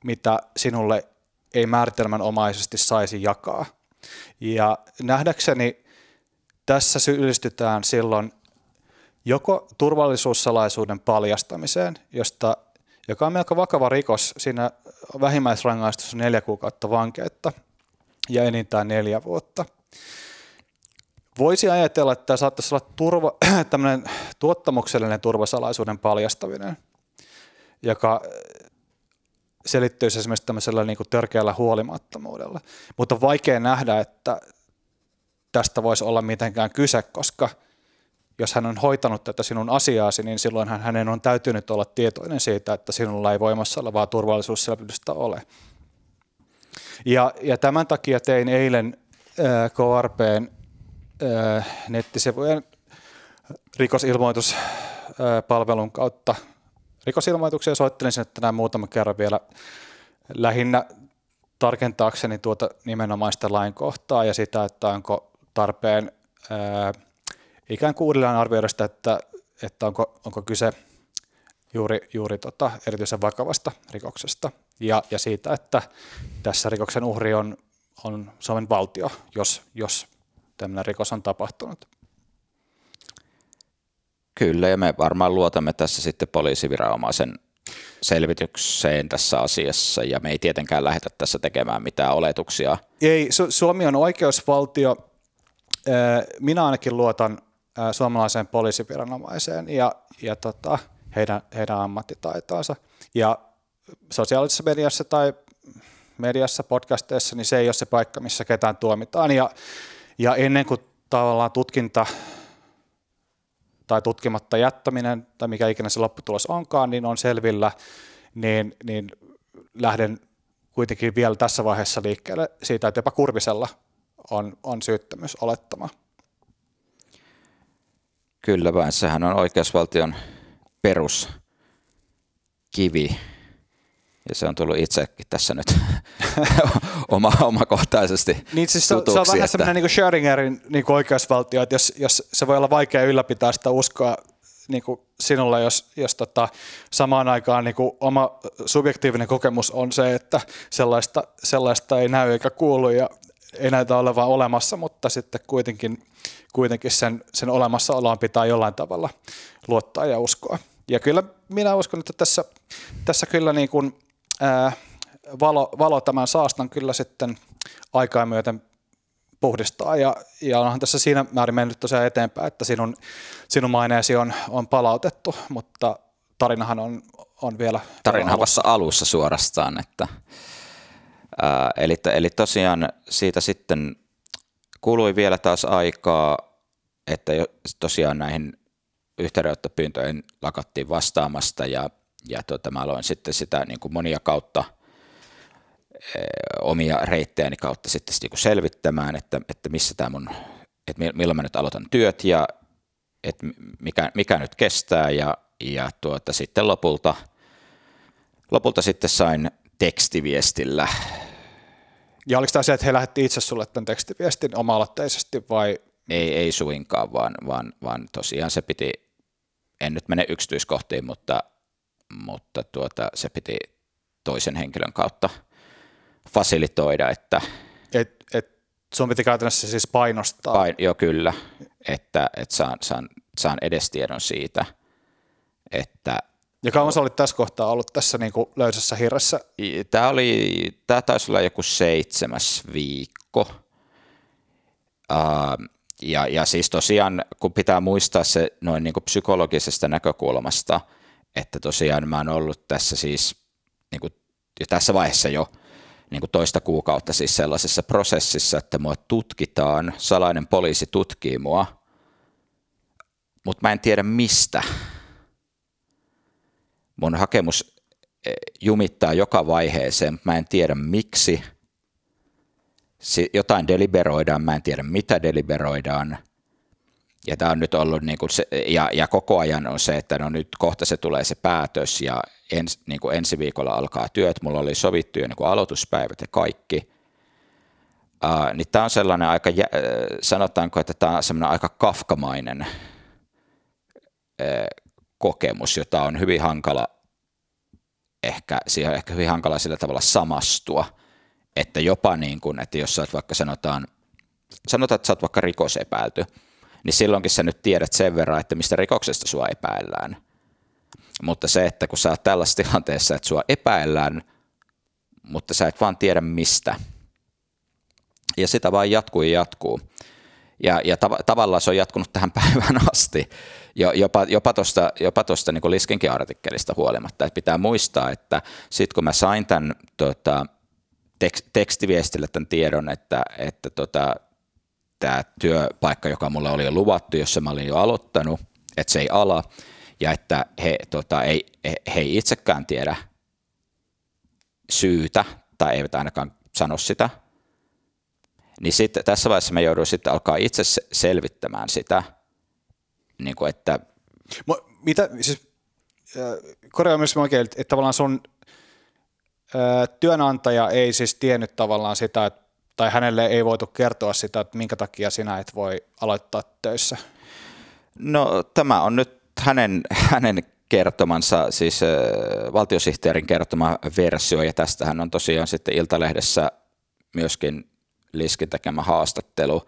mitä sinulle ei määritelmänomaisesti saisi jakaa. Ja nähdäkseni tässä syyllistytään silloin joko turvallisuussalaisuuden paljastamiseen, josta, joka on melko vakava rikos, siinä vähimmäisrangaistus on neljä kuukautta vankeutta ja enintään neljä vuotta. Voisi ajatella, että tämä saattaisi olla turva, tuottamuksellinen turvasalaisuuden paljastaminen, joka selittyisi esimerkiksi tämmöisellä niin kuin törkeällä huolimattomuudella. Mutta on vaikea nähdä, että tästä voisi olla mitenkään kyse, koska jos hän on hoitanut tätä sinun asiaasi, niin silloin hänen on täytynyt olla tietoinen siitä, että sinulla ei voimassa olevaa turvallisuusselvitystä ole. Ja, ja tämän takia tein eilen äh, KRPn äh, nettisivujen rikosilmoituspalvelun kautta rikosilmoituksia. Soittelin sinne tänään muutama kerran vielä lähinnä tarkentaakseni tuota nimenomaista lainkohtaa ja sitä, että onko tarpeen ää, ikään kuin uudelleen arvioida sitä, että, että onko, onko kyse juuri, juuri tota, erityisen vakavasta rikoksesta ja, ja siitä, että tässä rikoksen uhri on, on Suomen valtio, jos, jos tämmöinen rikos on tapahtunut. Kyllä, ja me varmaan luotamme tässä sitten poliisiviranomaisen selvitykseen tässä asiassa, ja me ei tietenkään lähdetä tässä tekemään mitään oletuksia. Ei, Su- Suomi on oikeusvaltio. Minä ainakin luotan suomalaiseen poliisiviranomaiseen ja, ja tota, heidän, heidän ammattitaitoonsa. Ja sosiaalisessa mediassa tai mediassa, podcasteissa, niin se ei ole se paikka, missä ketään tuomitaan. Ja, ja ennen kuin tavallaan tutkinta tai tutkimatta jättäminen tai mikä ikinä se lopputulos onkaan, niin on selvillä, niin, niin lähden kuitenkin vielä tässä vaiheessa liikkeelle siitä, että jopa Kurvisella on, on syyttömyys olettama. Kyllä vain, sehän on oikeusvaltion peruskivi ja se on tullut itsekin tässä nyt oma, omakohtaisesti Niin siis se, tutuksi, se on vähän että... semmoinen niin Schrödingerin niin oikeusvaltio, että jos, jos se voi olla vaikea ylläpitää sitä uskoa niin kuin sinulle, jos, jos tota, samaan aikaan niin kuin oma subjektiivinen kokemus on se, että sellaista, sellaista ei näy eikä kuulu ja ei näytä olevan olemassa, mutta sitten kuitenkin, kuitenkin sen, sen olemassaoloon pitää jollain tavalla luottaa ja uskoa. Ja kyllä minä uskon, että tässä, tässä kyllä niin kuin, ää, valo, valo tämän saastan kyllä sitten aikaa myöten puhdistaa ja, ja onhan tässä siinä määrin mennyt tosiaan eteenpäin, että sinun, sinun maineesi on, on palautettu, mutta tarinahan on, on vielä Tarinahan vasta alussa suorastaan, että ää, eli, eli tosiaan siitä sitten kului vielä taas aikaa, että jo, tosiaan näihin yhteydenottopyyntöihin lakattiin vastaamasta ja ja tuota, mä aloin sitten sitä niin kuin monia kautta e, omia reittejäni kautta sitten niin kuin selvittämään, että, että missä tämä mun, että milloin mä nyt aloitan työt ja että mikä, mikä nyt kestää ja, ja tuota, sitten lopulta, lopulta sitten sain tekstiviestillä. Ja oliko tämä se, että he lähetti itse sulle tämän tekstiviestin oma-aloitteisesti vai? Ei, ei suinkaan, vaan, vaan, vaan tosiaan se piti, en nyt mene yksityiskohtiin, mutta mutta tuota, se piti toisen henkilön kautta fasilitoida, että et, et sun piti käytännössä siis painostaa? Pain, joo, kyllä, että, että saan, saan, saan edes tiedon siitä, että ja kauan sä olit tässä kohtaa ollut tässä niin kuin löysässä hirressä? Tämä, oli, tämä taisi olla joku seitsemäs viikko. Uh, ja, ja siis tosiaan, kun pitää muistaa se noin niin kuin psykologisesta näkökulmasta – että tosiaan mä oon ollut tässä siis niin kuin jo tässä vaiheessa jo niin kuin toista kuukautta siis sellaisessa prosessissa, että mua tutkitaan, salainen poliisi tutkii mua, mutta mä en tiedä mistä. Mun hakemus eh, jumittaa joka vaiheeseen, mutta mä en tiedä miksi. Jotain deliberoidaan, mä en tiedä mitä deliberoidaan. Ja tämä on nyt ollut, niin kuin se, ja, ja koko ajan on se, että no nyt kohta se tulee se päätös ja ens, niin kuin ensi viikolla alkaa työt. Mulla oli sovittu jo niin kuin aloituspäivät ja kaikki. Uh, niin tämä on sellainen aika, sanotaanko, että tämä on sellainen aika kafkamainen kokemus, jota on hyvin hankala ehkä, siihen on ehkä hyvin hankala sillä tavalla samastua, että jopa niin kuin, että jos sä oot vaikka sanotaan, sanotaan, että sä oot vaikka rikosepäilty, niin silloinkin sä nyt tiedät sen verran, että mistä rikoksesta sua epäillään. Mutta se, että kun sä oot tällaisessa tilanteessa, että sua epäillään, mutta sä et vaan tiedä mistä. Ja sitä vaan jatkuu ja jatkuu. Ja, ja tav- tavallaan se on jatkunut tähän päivään asti, jo, jopa, jopa tuosta jopa tosta, niin Liskenkin artikkelista huolimatta. Et pitää muistaa, että sitten kun mä sain tämän tota, tek- tekstiviestille tämän tiedon, että, että tota, tämä työpaikka, joka mulle oli jo luvattu, jossa mä olin jo aloittanut, että se ei ala, ja että he, tota, ei, he, he ei itsekään tiedä syytä, tai eivät ainakaan sano sitä, niin sitten tässä vaiheessa me jouduin sitten alkaa itse selvittämään sitä, niin kuin että... Mitä, siis, korjaa myös oikein, että, tavallaan sun työnantaja ei siis tiennyt tavallaan sitä, että, tai hänelle ei voitu kertoa sitä, että minkä takia sinä et voi aloittaa töissä? No tämä on nyt hänen, hänen kertomansa, siis valtiosihteerin kertoma versio, ja tästähän on tosiaan sitten Iltalehdessä myöskin Liskin tekemä haastattelu.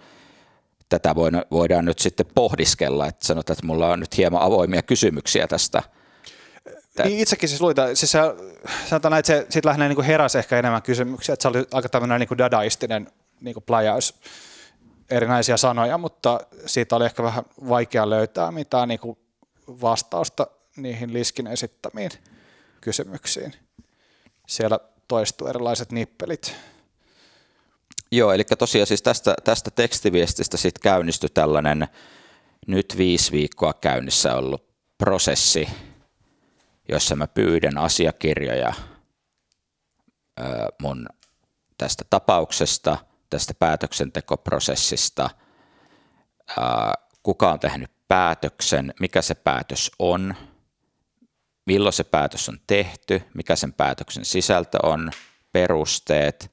Tätä voidaan nyt sitten pohdiskella, että sanotaan, että mulla on nyt hieman avoimia kysymyksiä tästä. Niin itsekin siis luita, siis sä, sanotaan, että se siitä lähinnä niin heräsi ehkä enemmän kysymyksiä, että se oli aika tämmöinen niin dadaistinen niin pläjäys erinäisiä sanoja, mutta siitä oli ehkä vähän vaikea löytää mitään niin kuin vastausta niihin Liskin esittämiin kysymyksiin. Siellä toistuu erilaiset nippelit. Joo, eli tosiaan siis tästä, tästä tekstiviestistä sitten käynnistyi tällainen nyt viisi viikkoa käynnissä ollut prosessi, jossa mä pyydän asiakirjoja mun tästä tapauksesta, tästä päätöksentekoprosessista, kuka on tehnyt päätöksen, mikä se päätös on, milloin se päätös on tehty, mikä sen päätöksen sisältö on, perusteet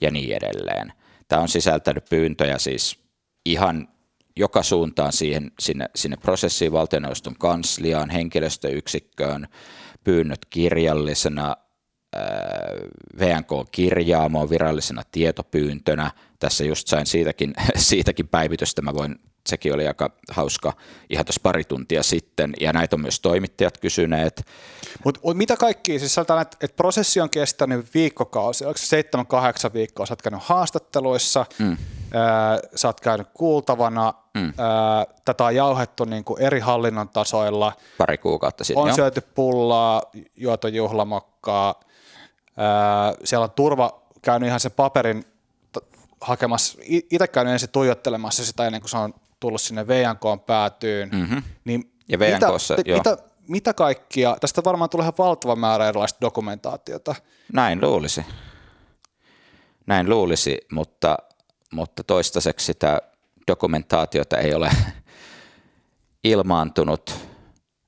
ja niin edelleen. Tämä on sisältänyt pyyntöjä siis ihan joka suuntaan siihen, sinne, sinne prosessiin, valtioneuvoston kansliaan, henkilöstöyksikköön, pyynnöt kirjallisena, VNK-kirjaamoon virallisena tietopyyntönä. Tässä just sain siitäkin, siitäkin päivitystä, mä voin sekin oli aika hauska ihan tuossa pari tuntia sitten, ja näitä on myös toimittajat kysyneet. Mutta mut mitä kaikki, siis sanotaan, että, että prosessi on kestänyt viikkokausi, onko se seitsemän, kahdeksan viikkoa, sä oot käynyt haastatteluissa, mm. ää, sä oot käynyt kuultavana, mm. ää, tätä on jauhettu niin kuin eri hallinnon tasoilla. Pari kuukautta sitten, On jo. syöty pullaa, juotu juhlamokkaa, ää, siellä on turva käynyt ihan sen paperin hakemassa, itse käynyt ensin tuijottelemassa sitä ennen kuin se on tullut sinne VNK päätyyn, mm-hmm. niin ja VNKssa, mitä, mitä, mitä kaikkia, tästä varmaan tulee ihan valtava määrä erilaista dokumentaatiota. Näin luulisi. Näin luulisi, mutta, mutta toistaiseksi sitä dokumentaatiota ei ole ilmaantunut,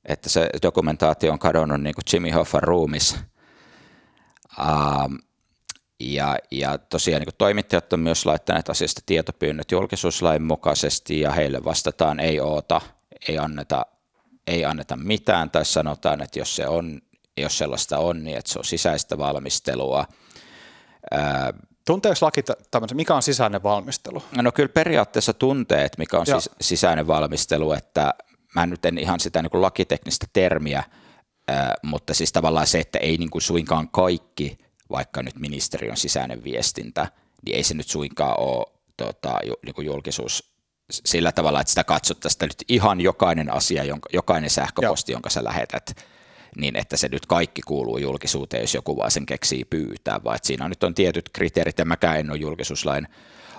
että se dokumentaatio on kadonnut niin kuin Jimmy Hoffan ruumissa. Um, ja, ja tosiaan niin toimittajat on myös laittaneet asiasta tietopyynnöt julkisuuslain mukaisesti ja heille vastataan ei oota, ei anneta, ei anneta mitään tai sanotaan, että jos, se on, jos sellaista on, niin että se on sisäistä valmistelua. Tunteeko laki tämmöisen, mikä on sisäinen valmistelu? No kyllä periaatteessa tuntee, että mikä on siis sisäinen valmistelu, että mä nyt en ihan sitä niin kuin lakiteknistä termiä, mutta siis tavallaan se, että ei niin kuin suinkaan kaikki – vaikka nyt ministeriön sisäinen viestintä, niin ei se nyt suinkaan ole tota, niin julkisuus sillä tavalla, että sitä katsottaisiin nyt ihan jokainen asia, jonka, jokainen sähköposti, Joo. jonka sä lähetät, niin että se nyt kaikki kuuluu julkisuuteen, jos joku vaan sen keksii pyytää, vaan että siinä nyt on tietyt kriteerit, ja mäkään en ole julkisuuslain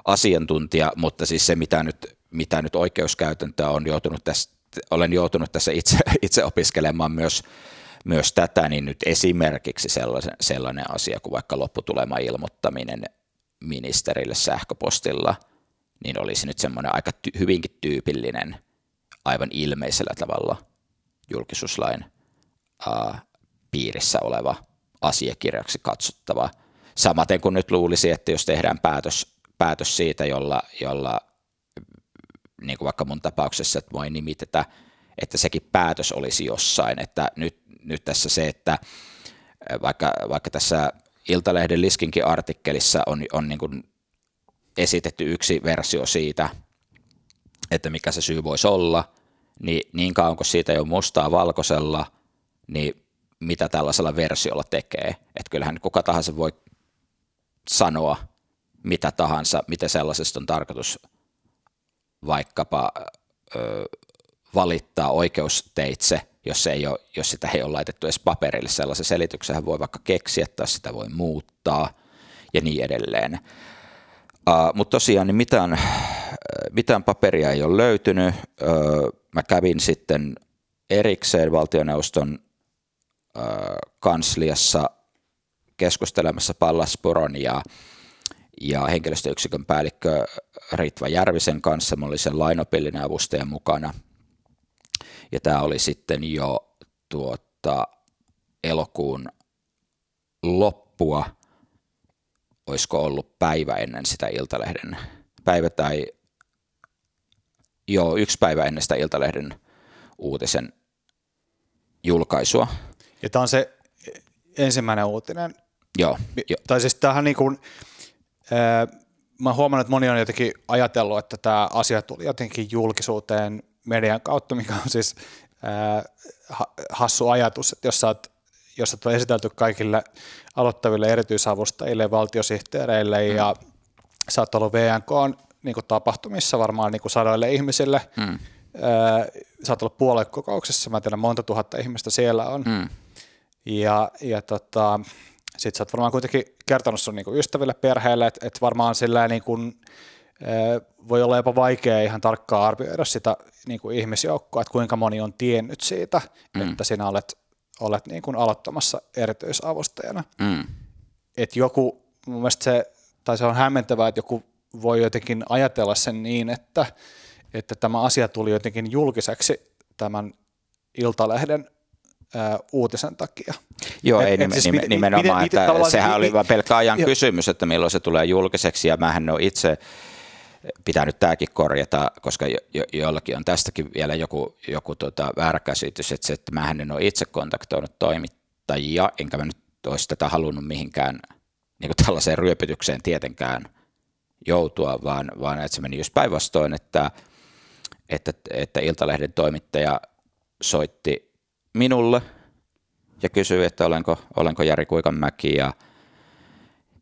asiantuntija, mutta siis se, mitä nyt, mitä nyt oikeuskäytäntöä on joutunut tässä, olen joutunut tässä itse, itse opiskelemaan myös myös tätä, niin nyt esimerkiksi sellainen, sellainen asia kuin vaikka lopputulema ilmoittaminen ministerille sähköpostilla, niin olisi nyt semmoinen aika ty- hyvinkin tyypillinen, aivan ilmeisellä tavalla julkisuuslain ää, piirissä oleva asiakirjaksi katsottava. Samaten kuin nyt luulisi, että jos tehdään päätös, päätös siitä, jolla, jolla niin kuin vaikka mun tapauksessa, että voi nimitetä että sekin päätös olisi jossain, että nyt, nyt tässä se, että vaikka, vaikka tässä Iltalehden Liskinkin artikkelissa on, on niin kuin esitetty yksi versio siitä, että mikä se syy voisi olla, niin niin kauan kuin siitä ei ole mustaa valkoisella, niin mitä tällaisella versiolla tekee. Että kyllähän kuka tahansa voi sanoa mitä tahansa, mitä sellaisesta on tarkoitus vaikkapa ö, valittaa oikeusteitse, jos, ei ole, jos sitä ei ole laitettu edes paperille. Sellaisen selityksen voi vaikka keksiä tai sitä voi muuttaa ja niin edelleen. Uh, Mutta tosiaan niin mitään, mitään paperia ei ole löytynyt. Uh, mä kävin sitten erikseen valtioneuvoston uh, kansliassa keskustelemassa Pallasporon ja, ja henkilöstöyksikön päällikkö Ritva Järvisen kanssa. Mä olin sen lainopillinen avustaja mukana. Ja tämä oli sitten jo tuota, elokuun loppua, olisiko ollut päivä ennen sitä Iltalehden, päivä tai joo, yksi päivä ennen sitä Iltalehden uutisen julkaisua. Ja tämä on se ensimmäinen uutinen. Joo. Jo. Tai siis tämähän niin kuin, äh, mä huomannut, että moni on jotenkin ajatellut, että tämä asia tuli jotenkin julkisuuteen median kautta, mikä on siis äh, hassu ajatus, että jos sä oot, jos sä oot esitelty kaikille aloittaville erityisavustajille, valtiosihteereille mm. ja sä oot ollut VNK niin tapahtumissa varmaan niin sadoille ihmisille, mm. äh, sä oot ollut puoluekokouksessa, mä tiedän monta tuhatta ihmistä siellä on, mm. ja, ja tota, sit sä oot varmaan kuitenkin kertonut sun niin ystäville, perheelle, että et varmaan sillä niin kuin, voi olla jopa vaikea ihan tarkkaan arvioida sitä niin kuin ihmisjoukkoa, että kuinka moni on tiennyt siitä, mm. että sinä olet, olet niin kuin aloittamassa erityisavustajana. Mm. Että joku, mun mielestä se, tai se on hämmentävää, että joku voi jotenkin ajatella sen niin, että, että tämä asia tuli jotenkin julkiseksi tämän Iltalehden ää, uutisen takia. Joo, et, ei et, siis nimenomaan, miten, että miten, sehän oli vain pelkkä ajan jo. kysymys, että milloin se tulee julkiseksi, ja mähän ole itse pitää nyt tämäkin korjata, koska jo, jo, jollakin on tästäkin vielä joku, joku tota väärä käsitys, että, se, että mä en ole itse kontaktoinut toimittajia, enkä mä nyt olisi tätä halunnut mihinkään niin kuin tällaiseen ryöpytykseen tietenkään joutua, vaan, vaan että se meni just päinvastoin, että, että, että Iltalehden toimittaja soitti minulle ja kysyi, että olenko, olenko Jari Kuikanmäki ja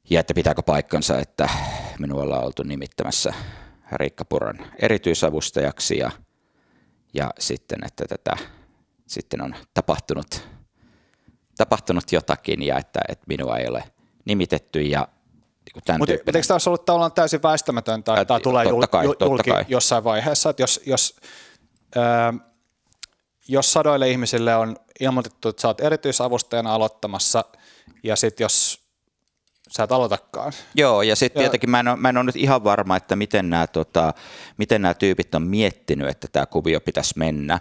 ja että pitääkö paikkansa, että minua ollaan oltu nimittämässä Riikka Puron erityisavustajaksi ja, ja sitten, että tätä sitten on tapahtunut, tapahtunut jotakin ja että, että minua ei ole nimitetty ja niin Mutta eikö tämä olisi ollut tavallaan täysin väistämätöntä, että tämä tulee totta kai, julki totta kai. jossain vaiheessa, että jos, jos, äh, jos sadoille ihmisille on ilmoitettu, että sä oot erityisavustajana aloittamassa ja sitten jos sä et aloitakaan. Joo, ja sitten tietenkin mä en, ole, mä en ole nyt ihan varma, että miten nämä, tota, miten nämä tyypit on miettinyt, että tämä kuvio pitäisi mennä.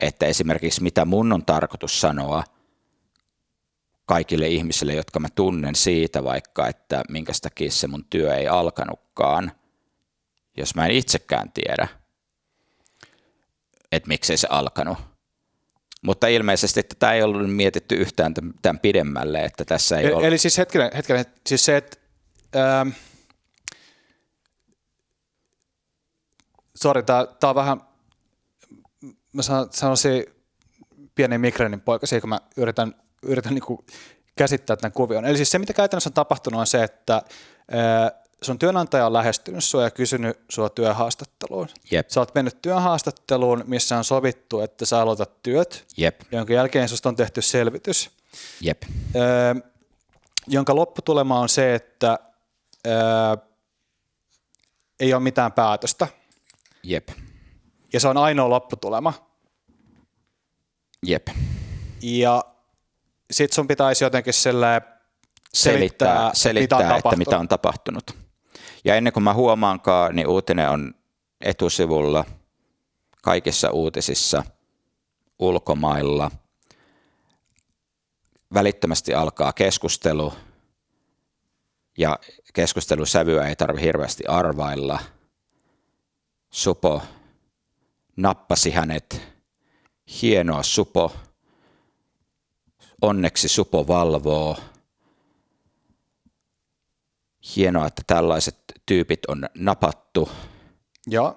Että esimerkiksi mitä mun on tarkoitus sanoa kaikille ihmisille, jotka mä tunnen siitä vaikka, että minkä takia se mun työ ei alkanutkaan, jos mä en itsekään tiedä, että miksei se alkanut. Mutta ilmeisesti tätä ei ollut mietitty yhtään tämän pidemmälle, että tässä ei eli, ole... Eli siis hetkinen, hetkinen siis se, että... Ähm, sori, tämä on vähän... Mä sanoisin pienen migrenin poikasi, kun mä yritän, yritän niin käsittää tämän kuvion. Eli siis se, mitä käytännössä on tapahtunut, on se, että äh, sun työnantaja on lähestynyt sua ja kysynyt sua työhaastatteluun. Jep. Sä oot mennyt työhaastatteluun, missä on sovittu, että sä aloitat työt, Jep. jonka jälkeen susta on tehty selvitys, Jep. Öö, jonka lopputulema on se, että öö, ei ole mitään päätöstä. Jep. Ja se on ainoa lopputulema. Jep. Ja sit sun pitäisi jotenkin selittää, selittää, selittää mitä että mitä on tapahtunut. Ja ennen kuin mä huomaankaan, niin uutinen on etusivulla kaikissa uutisissa ulkomailla. Välittömästi alkaa keskustelu ja keskustelusävyä ei tarvi hirveästi arvailla. Supo nappasi hänet hienoa Supo. Onneksi Supo valvoo. Hienoa, että tällaiset tyypit on napattu. Ja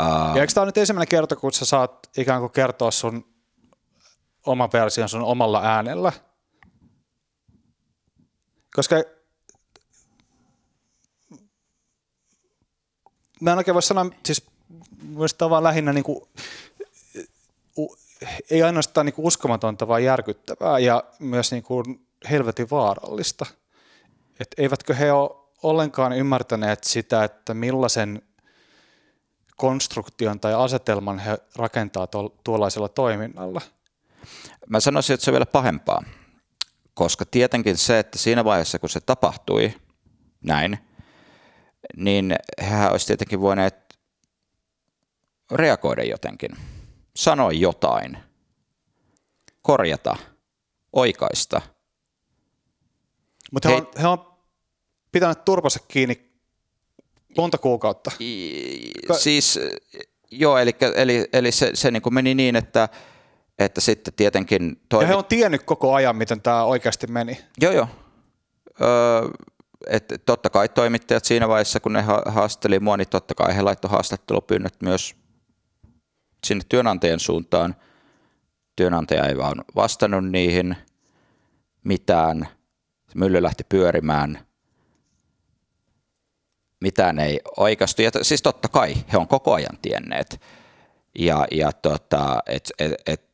Uh, ja eikö tämä nyt ensimmäinen kerta, kun sä saat ikään kuin kertoa sun oma version sun omalla äänellä? Koska mä en oikein voi sanoa, siis mielestäni on vaan lähinnä niin kuin, ei ainoastaan niin kuin uskomatonta, vaan järkyttävää ja myös niin kuin helvetin vaarallista. Et eivätkö he ole ollenkaan ymmärtäneet sitä, että millaisen konstruktion tai asetelman he rakentaa tuollaisella toiminnalla? Mä sanoisin, että se on vielä pahempaa, koska tietenkin se, että siinä vaiheessa kun se tapahtui näin, niin hän olisi tietenkin voineet reagoida jotenkin, sanoa jotain, korjata, oikaista. Mutta he, he, on, he on pitänyt turpansa kiinni monta kuukautta. I, siis joo, eli, eli, eli se, se niin kuin meni niin, että, että sitten tietenkin... Toimi... Ja he on tiennyt koko ajan, miten tämä oikeasti meni. Joo, joo. Öö, että totta kai toimittajat siinä vaiheessa, kun ne haasteli mua, niin totta kai he laittoi haastattelupyynnöt myös sinne työnantajan suuntaan. Työnantaja ei vaan vastannut niihin mitään. Mylly lähti pyörimään. Mitään ei oikastu. Ja siis totta kai he on koko ajan tienneet. Ja, ja tota, et, et, et,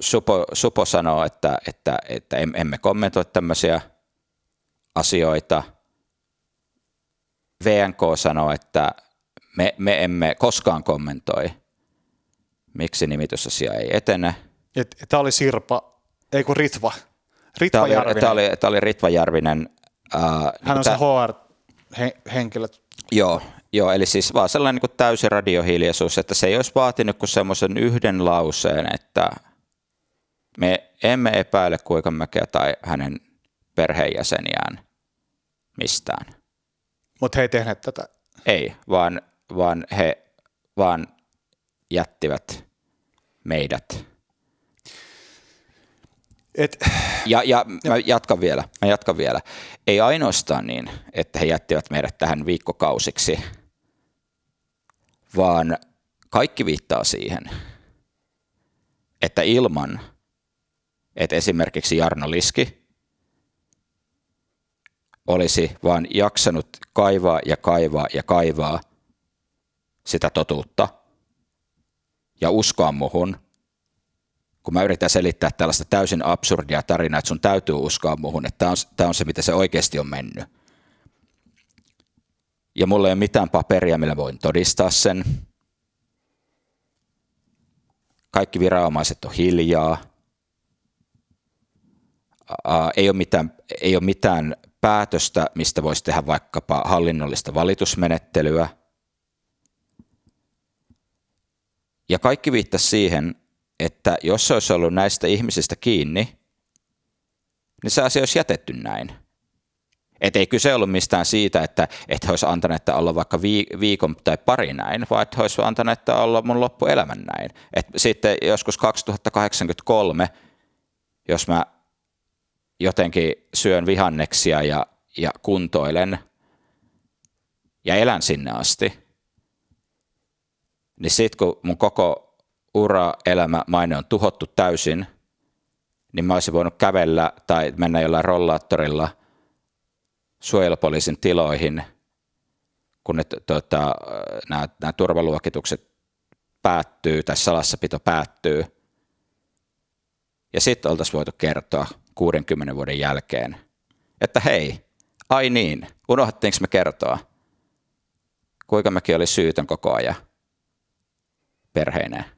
Supo, Supo sanoo, että, että, että emme kommentoi tämmöisiä – asioita. VNK sanoo, että me, me emme koskaan kommentoi, miksi nimitysasia ei etene. Tämä oli Sirpa, ei kun Ritva. Ritva tämä, oli, tämä, oli, tämä oli Ritva Järvinen. Äh, Hän on tämä, se HR-henkilö. Joo, joo, eli siis vaan sellainen niin täysi radiohiljaisuus, että se ei olisi vaatinut kuin semmoisen yhden lauseen, että me emme epäile Kuikanmäkeä tai hänen perheenjäseniään mistään. Mutta he ei tehneet tätä? Ei, vaan, vaan he vaan jättivät meidät. Et, ja, ja mä jatkan vielä, mä jatkan vielä. Ei ainoastaan niin, että he jättivät meidät tähän viikkokausiksi, vaan kaikki viittaa siihen, että ilman, että esimerkiksi Jarno Liski olisi vaan jaksanut kaivaa ja kaivaa ja kaivaa sitä totuutta ja uskoa muhun, kun mä yritän selittää tällaista täysin absurdia tarinaa, että sun täytyy uskoa muhun, että tämä on, on se, mitä se oikeasti on mennyt. Ja mulla ei ole mitään paperia, millä voin todistaa sen. Kaikki viranomaiset on hiljaa. Ää, ei ole mitään, ei ole mitään päätöstä, mistä voisi tehdä vaikkapa hallinnollista valitusmenettelyä. Ja kaikki viittasi siihen, että jos se olisi ollut näistä ihmisistä kiinni, niin se asia olisi jätetty näin. Et ei kyse ollut mistään siitä, että, että he olisivat antaneet olla vaikka viikon tai pari näin, vaan että he olisivat antaneet olla mun loppuelämän näin. Et sitten joskus 2083, jos mä jotenkin syön vihanneksia ja, ja kuntoilen ja elän sinne asti, niin sitten kun mun koko ura, elämä, maine on tuhottu täysin, niin mä olisin voinut kävellä tai mennä jollain rollaattorilla suojelupoliisin tiloihin, kun tota, nämä, turvaluokitukset päättyy tai salassapito päättyy. Ja sitten oltaisiin voitu kertoa 60 vuoden jälkeen, että hei, ai niin, unohdettiinko me kertoa, kuinka mekin oli syytön koko ajan perheineen.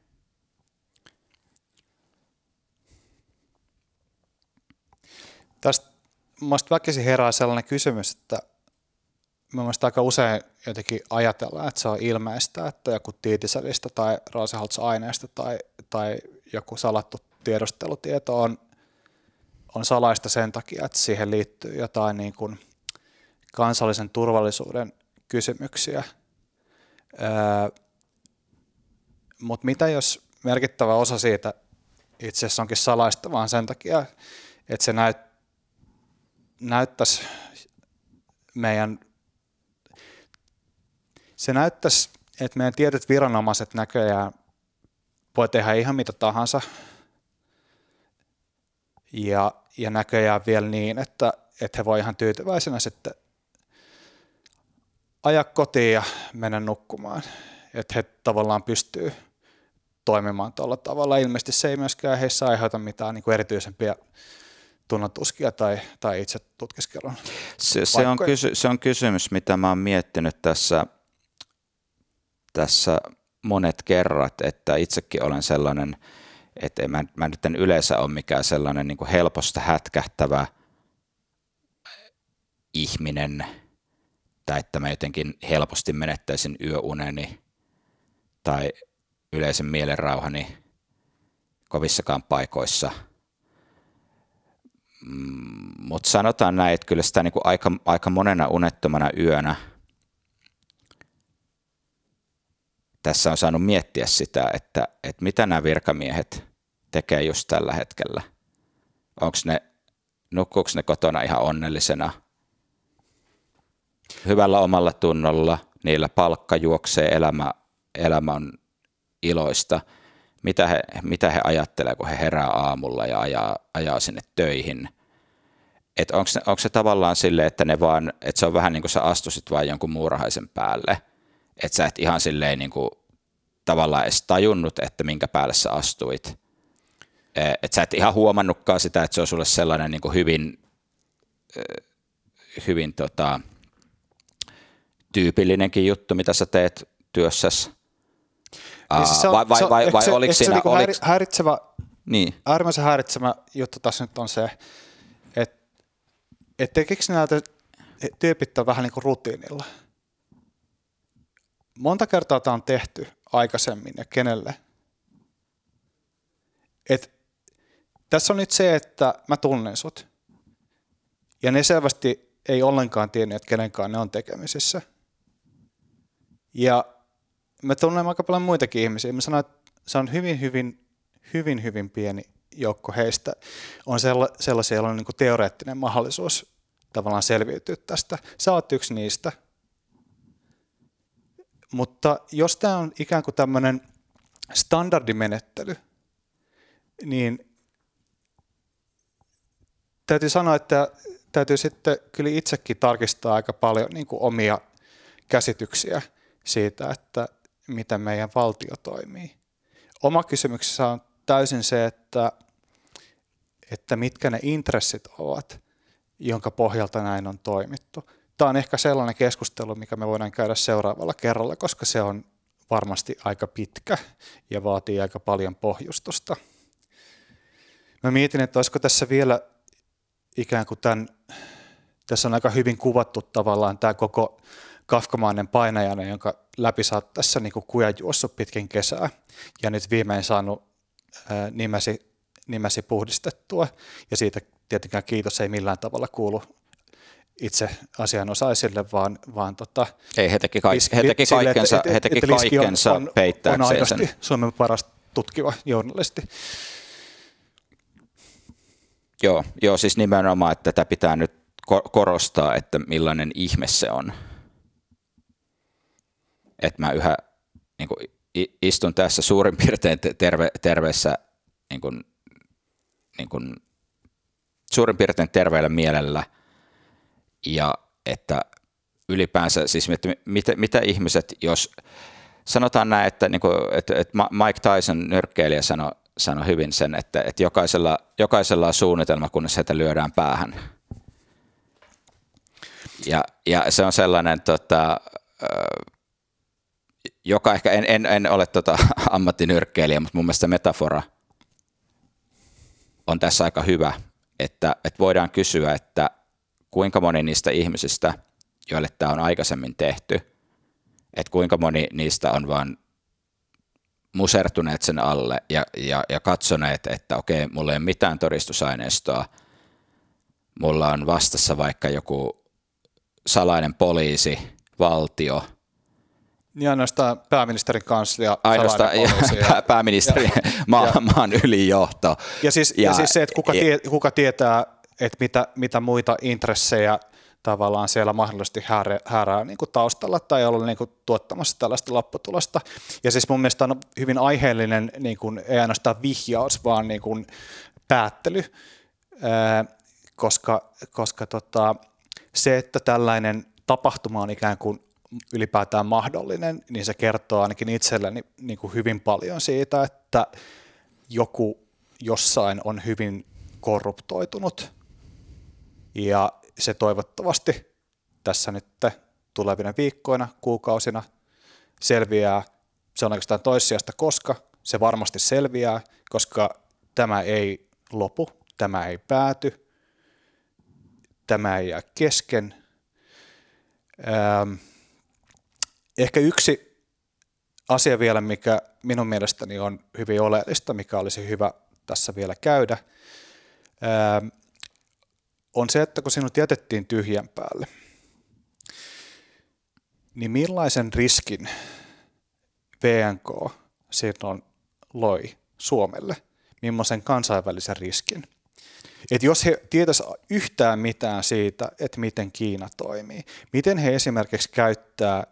Tästä minusta väkisin herää sellainen kysymys, että mielestäni aika usein jotenkin ajatellaan, että se on ilmeistä, että joku tiitiselistä tai Raaseholtz-aineesta tai, tai joku salattu tiedustelutieto on on salaista sen takia, että siihen liittyy jotain niin kuin kansallisen turvallisuuden kysymyksiä. Öö, Mutta mitä jos merkittävä osa siitä itse asiassa onkin salaista vaan sen takia, että se näyt, näyttäisi meidän, se näyttäisi, että meidän tietyt viranomaiset näköjään voi tehdä ihan mitä tahansa ja, ja näköjään vielä niin, että, että he voi ihan tyytyväisenä sitten ajaa kotiin ja mennä nukkumaan. Että he tavallaan pystyy toimimaan tuolla tavalla. Ilmeisesti se ei myöskään heissä aiheuta mitään niin kuin erityisempiä tunnatuskia tai, tai itse tutkiskelun se, se, on kysy, se on kysymys, mitä mä oon miettinyt tässä, tässä monet kerrat, että itsekin olen sellainen, että mä, mä nyt en yleensä ole mikään sellainen niin helposta hätkähtävä ihminen, tai että mä jotenkin helposti menettäisin yöuneni tai yleisen mielenrauhani kovissakaan paikoissa. Mm, Mutta sanotaan näin, että kyllä sitä niin kuin aika, aika monena unettomana yönä tässä on saanut miettiä sitä, että, että mitä nämä virkamiehet tekee just tällä hetkellä. Onko ne, nukkuuko ne kotona ihan onnellisena, hyvällä omalla tunnolla, niillä palkka juoksee, elämä, elämä on iloista, mitä he, mitä he ajattelevat, kun he herää aamulla ja ajaa, ajaa sinne töihin. Että onko, onko se tavallaan sille, että, ne vaan, että se on vähän niin kuin sä astusit vain jonkun muurahaisen päälle, että sä et ihan silleen niin kuin, tavallaan edes tajunnut, että minkä päälle sä astuit. Että sä et ihan huomannutkaan sitä, että se on sulle sellainen niin kuin hyvin, hyvin tota, tyypillinenkin juttu, mitä sä teet työssäsi niin siis se on, vai vai, vai, vai se, oliko siinä... Se niinku oliks... häiritsevä, niin. äärimmäisen häiritsevä juttu tässä nyt on se, et tekikö näitä tyypit vähän niin kuin rutiinilla? Monta kertaa tämä on tehty aikaisemmin ja kenelle? Et, tässä on nyt se, että mä tunnen sut. Ja ne selvästi ei ollenkaan tiennyt, että kenenkaan ne on tekemisissä. Ja me tunnemme aika paljon muitakin ihmisiä. Mä sanoin, että se on hyvin, hyvin, hyvin, hyvin pieni joukko heistä. On sellaisia, joilla on niin teoreettinen mahdollisuus tavallaan selviytyä tästä. Sä oot yksi niistä. Mutta jos tämä on ikään kuin tämmöinen standardimenettely, niin täytyy sanoa, että täytyy sitten kyllä itsekin tarkistaa aika paljon niin kuin omia käsityksiä siitä, että miten meidän valtio toimii. Oma kysymyksessä on täysin se, että, että mitkä ne intressit ovat, jonka pohjalta näin on toimittu. Tämä on ehkä sellainen keskustelu, mikä me voidaan käydä seuraavalla kerralla, koska se on varmasti aika pitkä ja vaatii aika paljon pohjustusta. Mä mietin, että olisiko tässä vielä ikään kuin tämän, tässä on aika hyvin kuvattu tavallaan tämä koko kafkamainen painajana, jonka läpi sä oot tässä niin kuja juossut pitkin kesää ja nyt viimein saanut ää, nimesi, nimesi puhdistettua ja siitä tietenkään kiitos ei millään tavalla kuulu itse asianosaisille, vaan, vaan tota, ei, he teki, kaik- he teki kaikkensa, että, he teki että kaikkensa on, on, on sen. Suomen paras tutkiva journalisti. Joo, joo, siis nimenomaan, että tätä pitää nyt korostaa, että millainen ihme se on että mä yhä niin kuin, istun tässä suurin piirtein terve, terveessä, niin kuin, niin kuin, suurin piirtein terveellä mielellä ja että ylipäänsä, siis että mitä, mitä ihmiset, jos sanotaan näin, että, niin kuin, että, että Mike Tyson nyrkkeilijä sanoi sano hyvin sen, että, että jokaisella, jokaisella on suunnitelma, kunnes heitä lyödään päähän. Ja, ja se on sellainen tota, joka ehkä, en, en, en ole tota ammattinyrkkeilijä, mutta mun mielestä metafora on tässä aika hyvä, että, että voidaan kysyä, että kuinka moni niistä ihmisistä, joille tämä on aikaisemmin tehty, että kuinka moni niistä on vaan musertuneet sen alle ja, ja, ja katsoneet, että okei, mulla ei ole mitään todistusaineistoa, mulla on vastassa vaikka joku salainen poliisi, valtio – Ja ainoastaan pääministerin kanslia, Ainoastaan pää, pääministerin ja, maan, ja, maan ylijohto. Ja siis, ja, ja siis se, että kuka, tie, kuka tietää, että mitä, mitä muita intressejä tavallaan siellä mahdollisesti häärää, häärää niin kuin taustalla tai olla niin kuin tuottamassa tällaista lopputulosta. Ja siis mun mielestä on hyvin aiheellinen, niin kuin, ei ainoastaan vihjaus, vaan niin kuin päättely, koska, koska tota, se, että tällainen tapahtuma on ikään kuin ylipäätään mahdollinen, niin se kertoo ainakin itselleni niin kuin hyvin paljon siitä, että joku jossain on hyvin korruptoitunut ja se toivottavasti tässä nyt tulevina viikkoina, kuukausina selviää. Se on oikeastaan toissijasta, koska se varmasti selviää, koska tämä ei lopu, tämä ei pääty, tämä ei jää kesken. Ähm, ehkä yksi asia vielä, mikä minun mielestäni on hyvin oleellista, mikä olisi hyvä tässä vielä käydä, on se, että kun sinut jätettiin tyhjän päälle, niin millaisen riskin VNK silloin loi Suomelle, millaisen kansainvälisen riskin? Et jos he tietäisivät yhtään mitään siitä, että miten Kiina toimii, miten he esimerkiksi käyttää ää,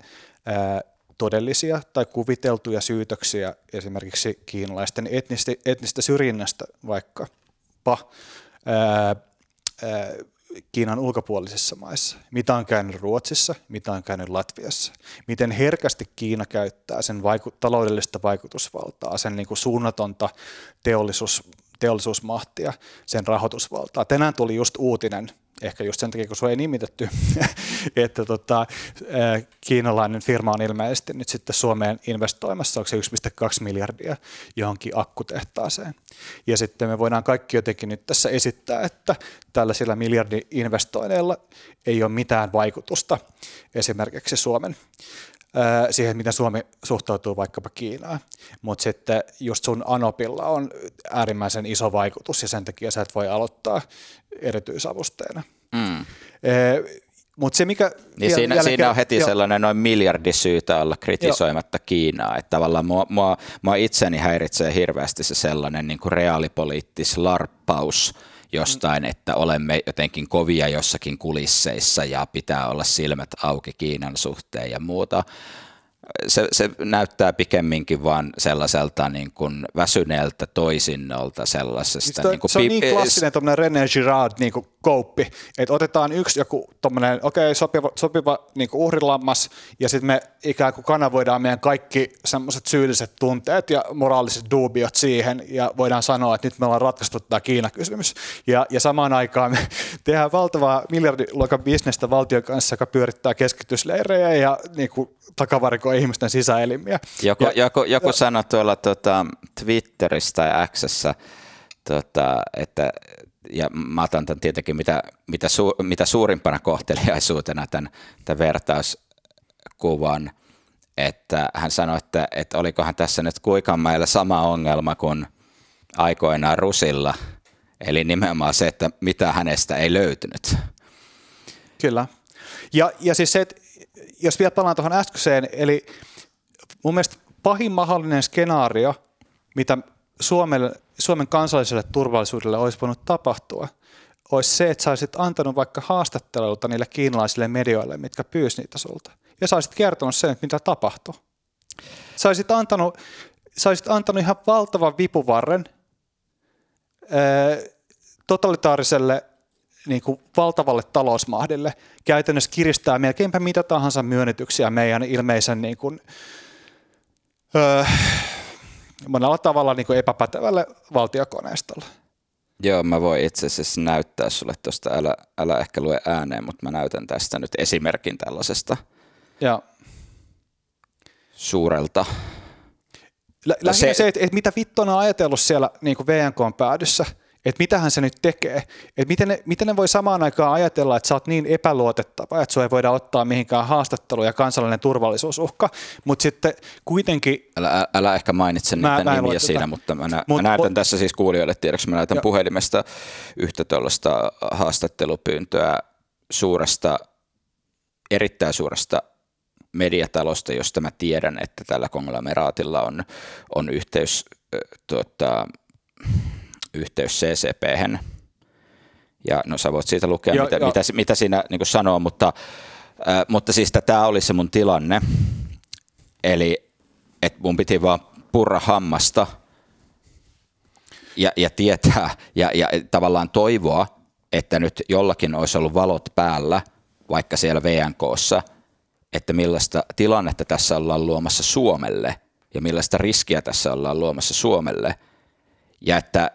todellisia tai kuviteltuja syytöksiä esimerkiksi kiinalaisten etnistä, etnistä syrjinnästä vaikkapa ää, Kiinan ulkopuolisissa maissa, mitä on käynyt Ruotsissa, mitä on käynyt Latviassa, miten herkästi Kiina käyttää sen vaiku- taloudellista vaikutusvaltaa, sen niin kuin suunnatonta teollisuus, teollisuusmahtia, sen rahoitusvaltaa. Tänään tuli just uutinen ehkä just sen takia, kun se ei nimitetty, että tota, kiinalainen firma on ilmeisesti nyt sitten Suomeen investoimassa, onko se 1,2 miljardia johonkin akkutehtaaseen. Ja sitten me voidaan kaikki jotenkin nyt tässä esittää, että tällaisilla miljardi-investoinneilla ei ole mitään vaikutusta esimerkiksi Suomen siihen, miten Suomi suhtautuu vaikkapa Kiinaan. Mutta sitten just sun Anopilla on äärimmäisen iso vaikutus ja sen takia sä et voi aloittaa erityisavusteena. Mm. Mutta se mikä... Niin siinä, jälkeen, siinä on heti jo. sellainen noin miljardi syytä olla kritisoimatta jo. Kiinaa. Että tavallaan mua, mua, mua itseni häiritsee hirveästi se sellainen niin kuin reaalipoliittis larppaus, jostain, että olemme jotenkin kovia jossakin kulisseissa ja pitää olla silmät auki Kiinan suhteen ja muuta se, se näyttää pikemminkin vaan sellaiselta niin kuin väsyneeltä toisinnolta sellaisesta. Siis niin kuin se on niin klassinen tuommoinen René Girard niin kuin kouppi, että otetaan yksi joku tuommoinen, okei, okay, sopiva, sopiva niin uhrilammas, ja sitten me ikään kuin kanavoidaan meidän kaikki semmoiset syylliset tunteet ja moraaliset dubiot siihen, ja voidaan sanoa, että nyt me ollaan ratkaistu tämä Kiina-kysymys. Ja, ja samaan aikaan me tehdään valtavaa miljardiluokan bisnestä valtion kanssa, joka pyörittää keskitysleirejä ja niin kuin, takavarikoi ihmisten sisäelimiä. Joku, ja, joku, joku ja, sanoi tuolla tuota, Twitterissä tai Xssä, tuota, että ja mä otan tämän tietenkin mitä, mitä, su, mitä suurimpana kohteliaisuutena tämän, tämän vertauskuvan, että hän sanoi, että, että olikohan tässä nyt meillä sama ongelma kuin aikoinaan Rusilla, eli nimenomaan se, että mitä hänestä ei löytynyt. Kyllä. Ja, ja siis se, että jos vielä palaan tuohon äskeiseen, eli mun mielestä pahin mahdollinen skenaario, mitä Suomelle, Suomen kansalliselle turvallisuudelle olisi voinut tapahtua, olisi se, että sä olisit antanut vaikka haastatteluita niille kiinalaisille medioille, mitkä pyysi niitä sulta. Ja sä olisit kertonut sen, mitä tapahtui. Sä olisit antanut, sä olisit antanut ihan valtavan vipuvarren ää, totalitaariselle niin kuin valtavalle talousmahdille käytännössä kiristää melkeinpä mitä tahansa myönnytyksiä meidän ilmeisen niin kuin, öö, monella tavalla niin kuin epäpätevälle valtiokoneistolle. Joo, mä voin itse asiassa näyttää sulle tuosta, älä, älä ehkä lue ääneen, mutta mä näytän tästä nyt esimerkin tällaisesta ja. suurelta. Lä- lähinnä se, se että, että mitä vittua on ajatellut siellä niin VNK on päädyssä – että mitähän se nyt tekee, että miten ne, miten ne voi samaan aikaan ajatella, että sä oot niin epäluotettava, että sua ei voida ottaa mihinkään haastatteluun ja kansallinen turvallisuusuhka, mutta sitten kuitenkin... Älä, älä ehkä mainitse niitä mä, nimiä siinä, tätä. mutta mä, nä, Mut, mä näytän o... tässä siis kuulijoille tiedoksi, mä näytän jo. puhelimesta yhtä tuollaista haastattelupyyntöä suuresta, erittäin suuresta mediatalosta, josta mä tiedän, että tällä konglomeraatilla on, on yhteys, tuota, yhteys ccp Ja no sä voit siitä lukea, jo, mitä, jo. mitä, mitä siinä niin sanoo, mutta, äh, mutta siis tämä oli se mun tilanne. Eli että mun piti vaan purra hammasta ja, ja tietää ja, ja tavallaan toivoa, että nyt jollakin olisi ollut valot päällä, vaikka siellä VNKssa, että millaista tilannetta tässä ollaan luomassa Suomelle ja millaista riskiä tässä ollaan luomassa Suomelle. Ja että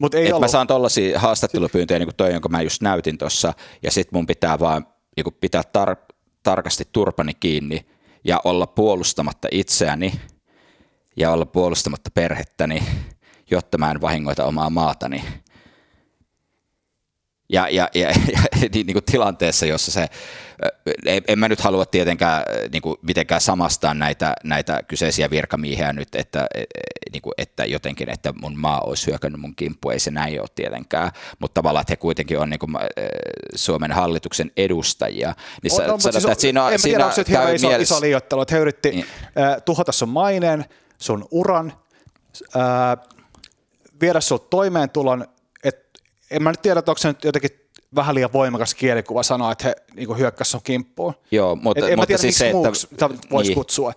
Mut ei mä saan tuollaisia haastattelupyyntöjä, niin kuin toi, jonka mä just näytin tuossa, ja sitten mun pitää vaan niin pitää tar- tarkasti turpani kiinni ja olla puolustamatta itseäni ja olla puolustamatta perhettäni, jotta mä en vahingoita omaa maatani ja, ja, ja, ja niin, niin kuin tilanteessa, jossa se, en mä nyt halua tietenkään niin kuin mitenkään samastaa näitä, näitä kyseisiä virkamiehiä nyt, että, e, e, niin kuin, että jotenkin, että mun maa olisi hyökännyt mun kimppu, ei se näin ole tietenkään, mutta tavallaan, että he kuitenkin on niin kuin, Suomen hallituksen edustajia. Niin on, on, sanotaan, siis, että siinä, en siinä tiedä, onko se käy iso, mielessä... iso liioittelu, että he yritti niin. äh, tuhota sun maineen, sun uran, äh, viedä sun toimeentulon, en mä nyt tiedä, että onko se nyt jotenkin vähän liian voimakas kielikuva sanoa, että he niin hyökkäsivät sun kimppuun. Joo, mutta, en mutta mä tiedä, siis se, että voisi niin, kutsua.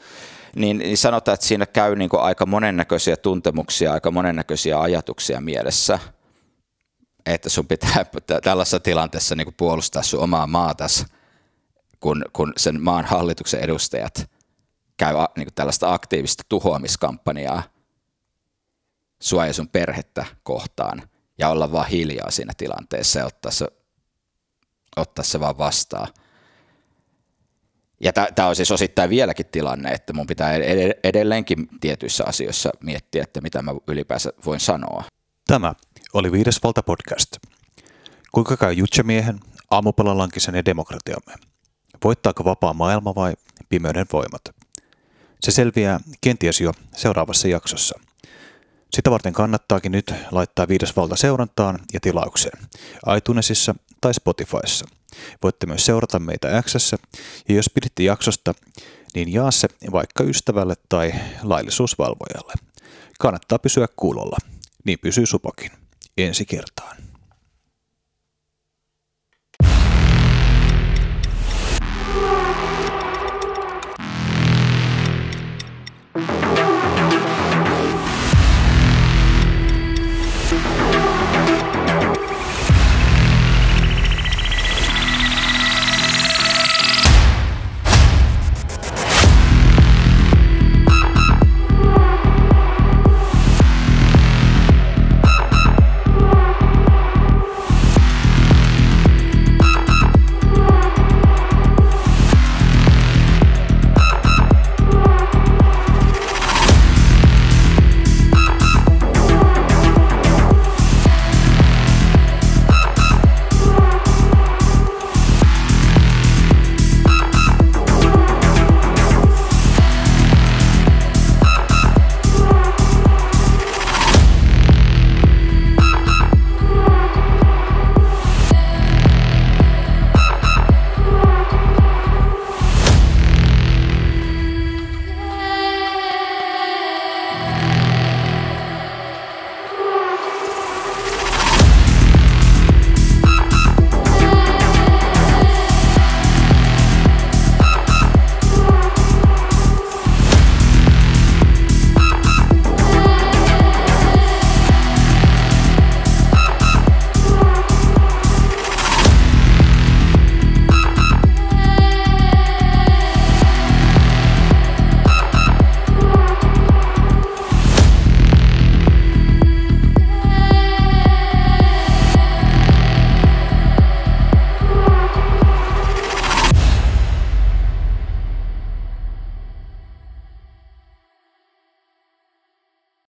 Niin, niin sanotaan, että siinä käy niin aika monennäköisiä tuntemuksia, aika monennäköisiä ajatuksia mielessä, että sun pitää tällaisessa tilanteessa niin puolustaa sun omaa maatas, kun, kun sen maan hallituksen edustajat käy niin tällaista aktiivista tuhoamiskampanjaa sua ja sun perhettä kohtaan – ja olla vaan hiljaa siinä tilanteessa ja ottaa se, ottaa se vaan vastaan. Ja tämä on siis osittain vieläkin tilanne, että mun pitää edelleenkin tietyissä asioissa miettiä, että mitä mä ylipäänsä voin sanoa. Tämä oli Viides valta podcast. Kuinka käy Jutsemiehen, aamupalalankisen ja demokratiamme? Voittaako vapaa maailma vai pimeyden voimat? Se selviää kenties jo seuraavassa jaksossa – sitä varten kannattaakin nyt laittaa viides valta seurantaan ja tilaukseen iTunesissa tai Spotifyssa. Voitte myös seurata meitä Xssä ja jos piditte jaksosta, niin jaa se vaikka ystävälle tai laillisuusvalvojalle. Kannattaa pysyä kuulolla, niin pysyy supokin. Ensi kertaan.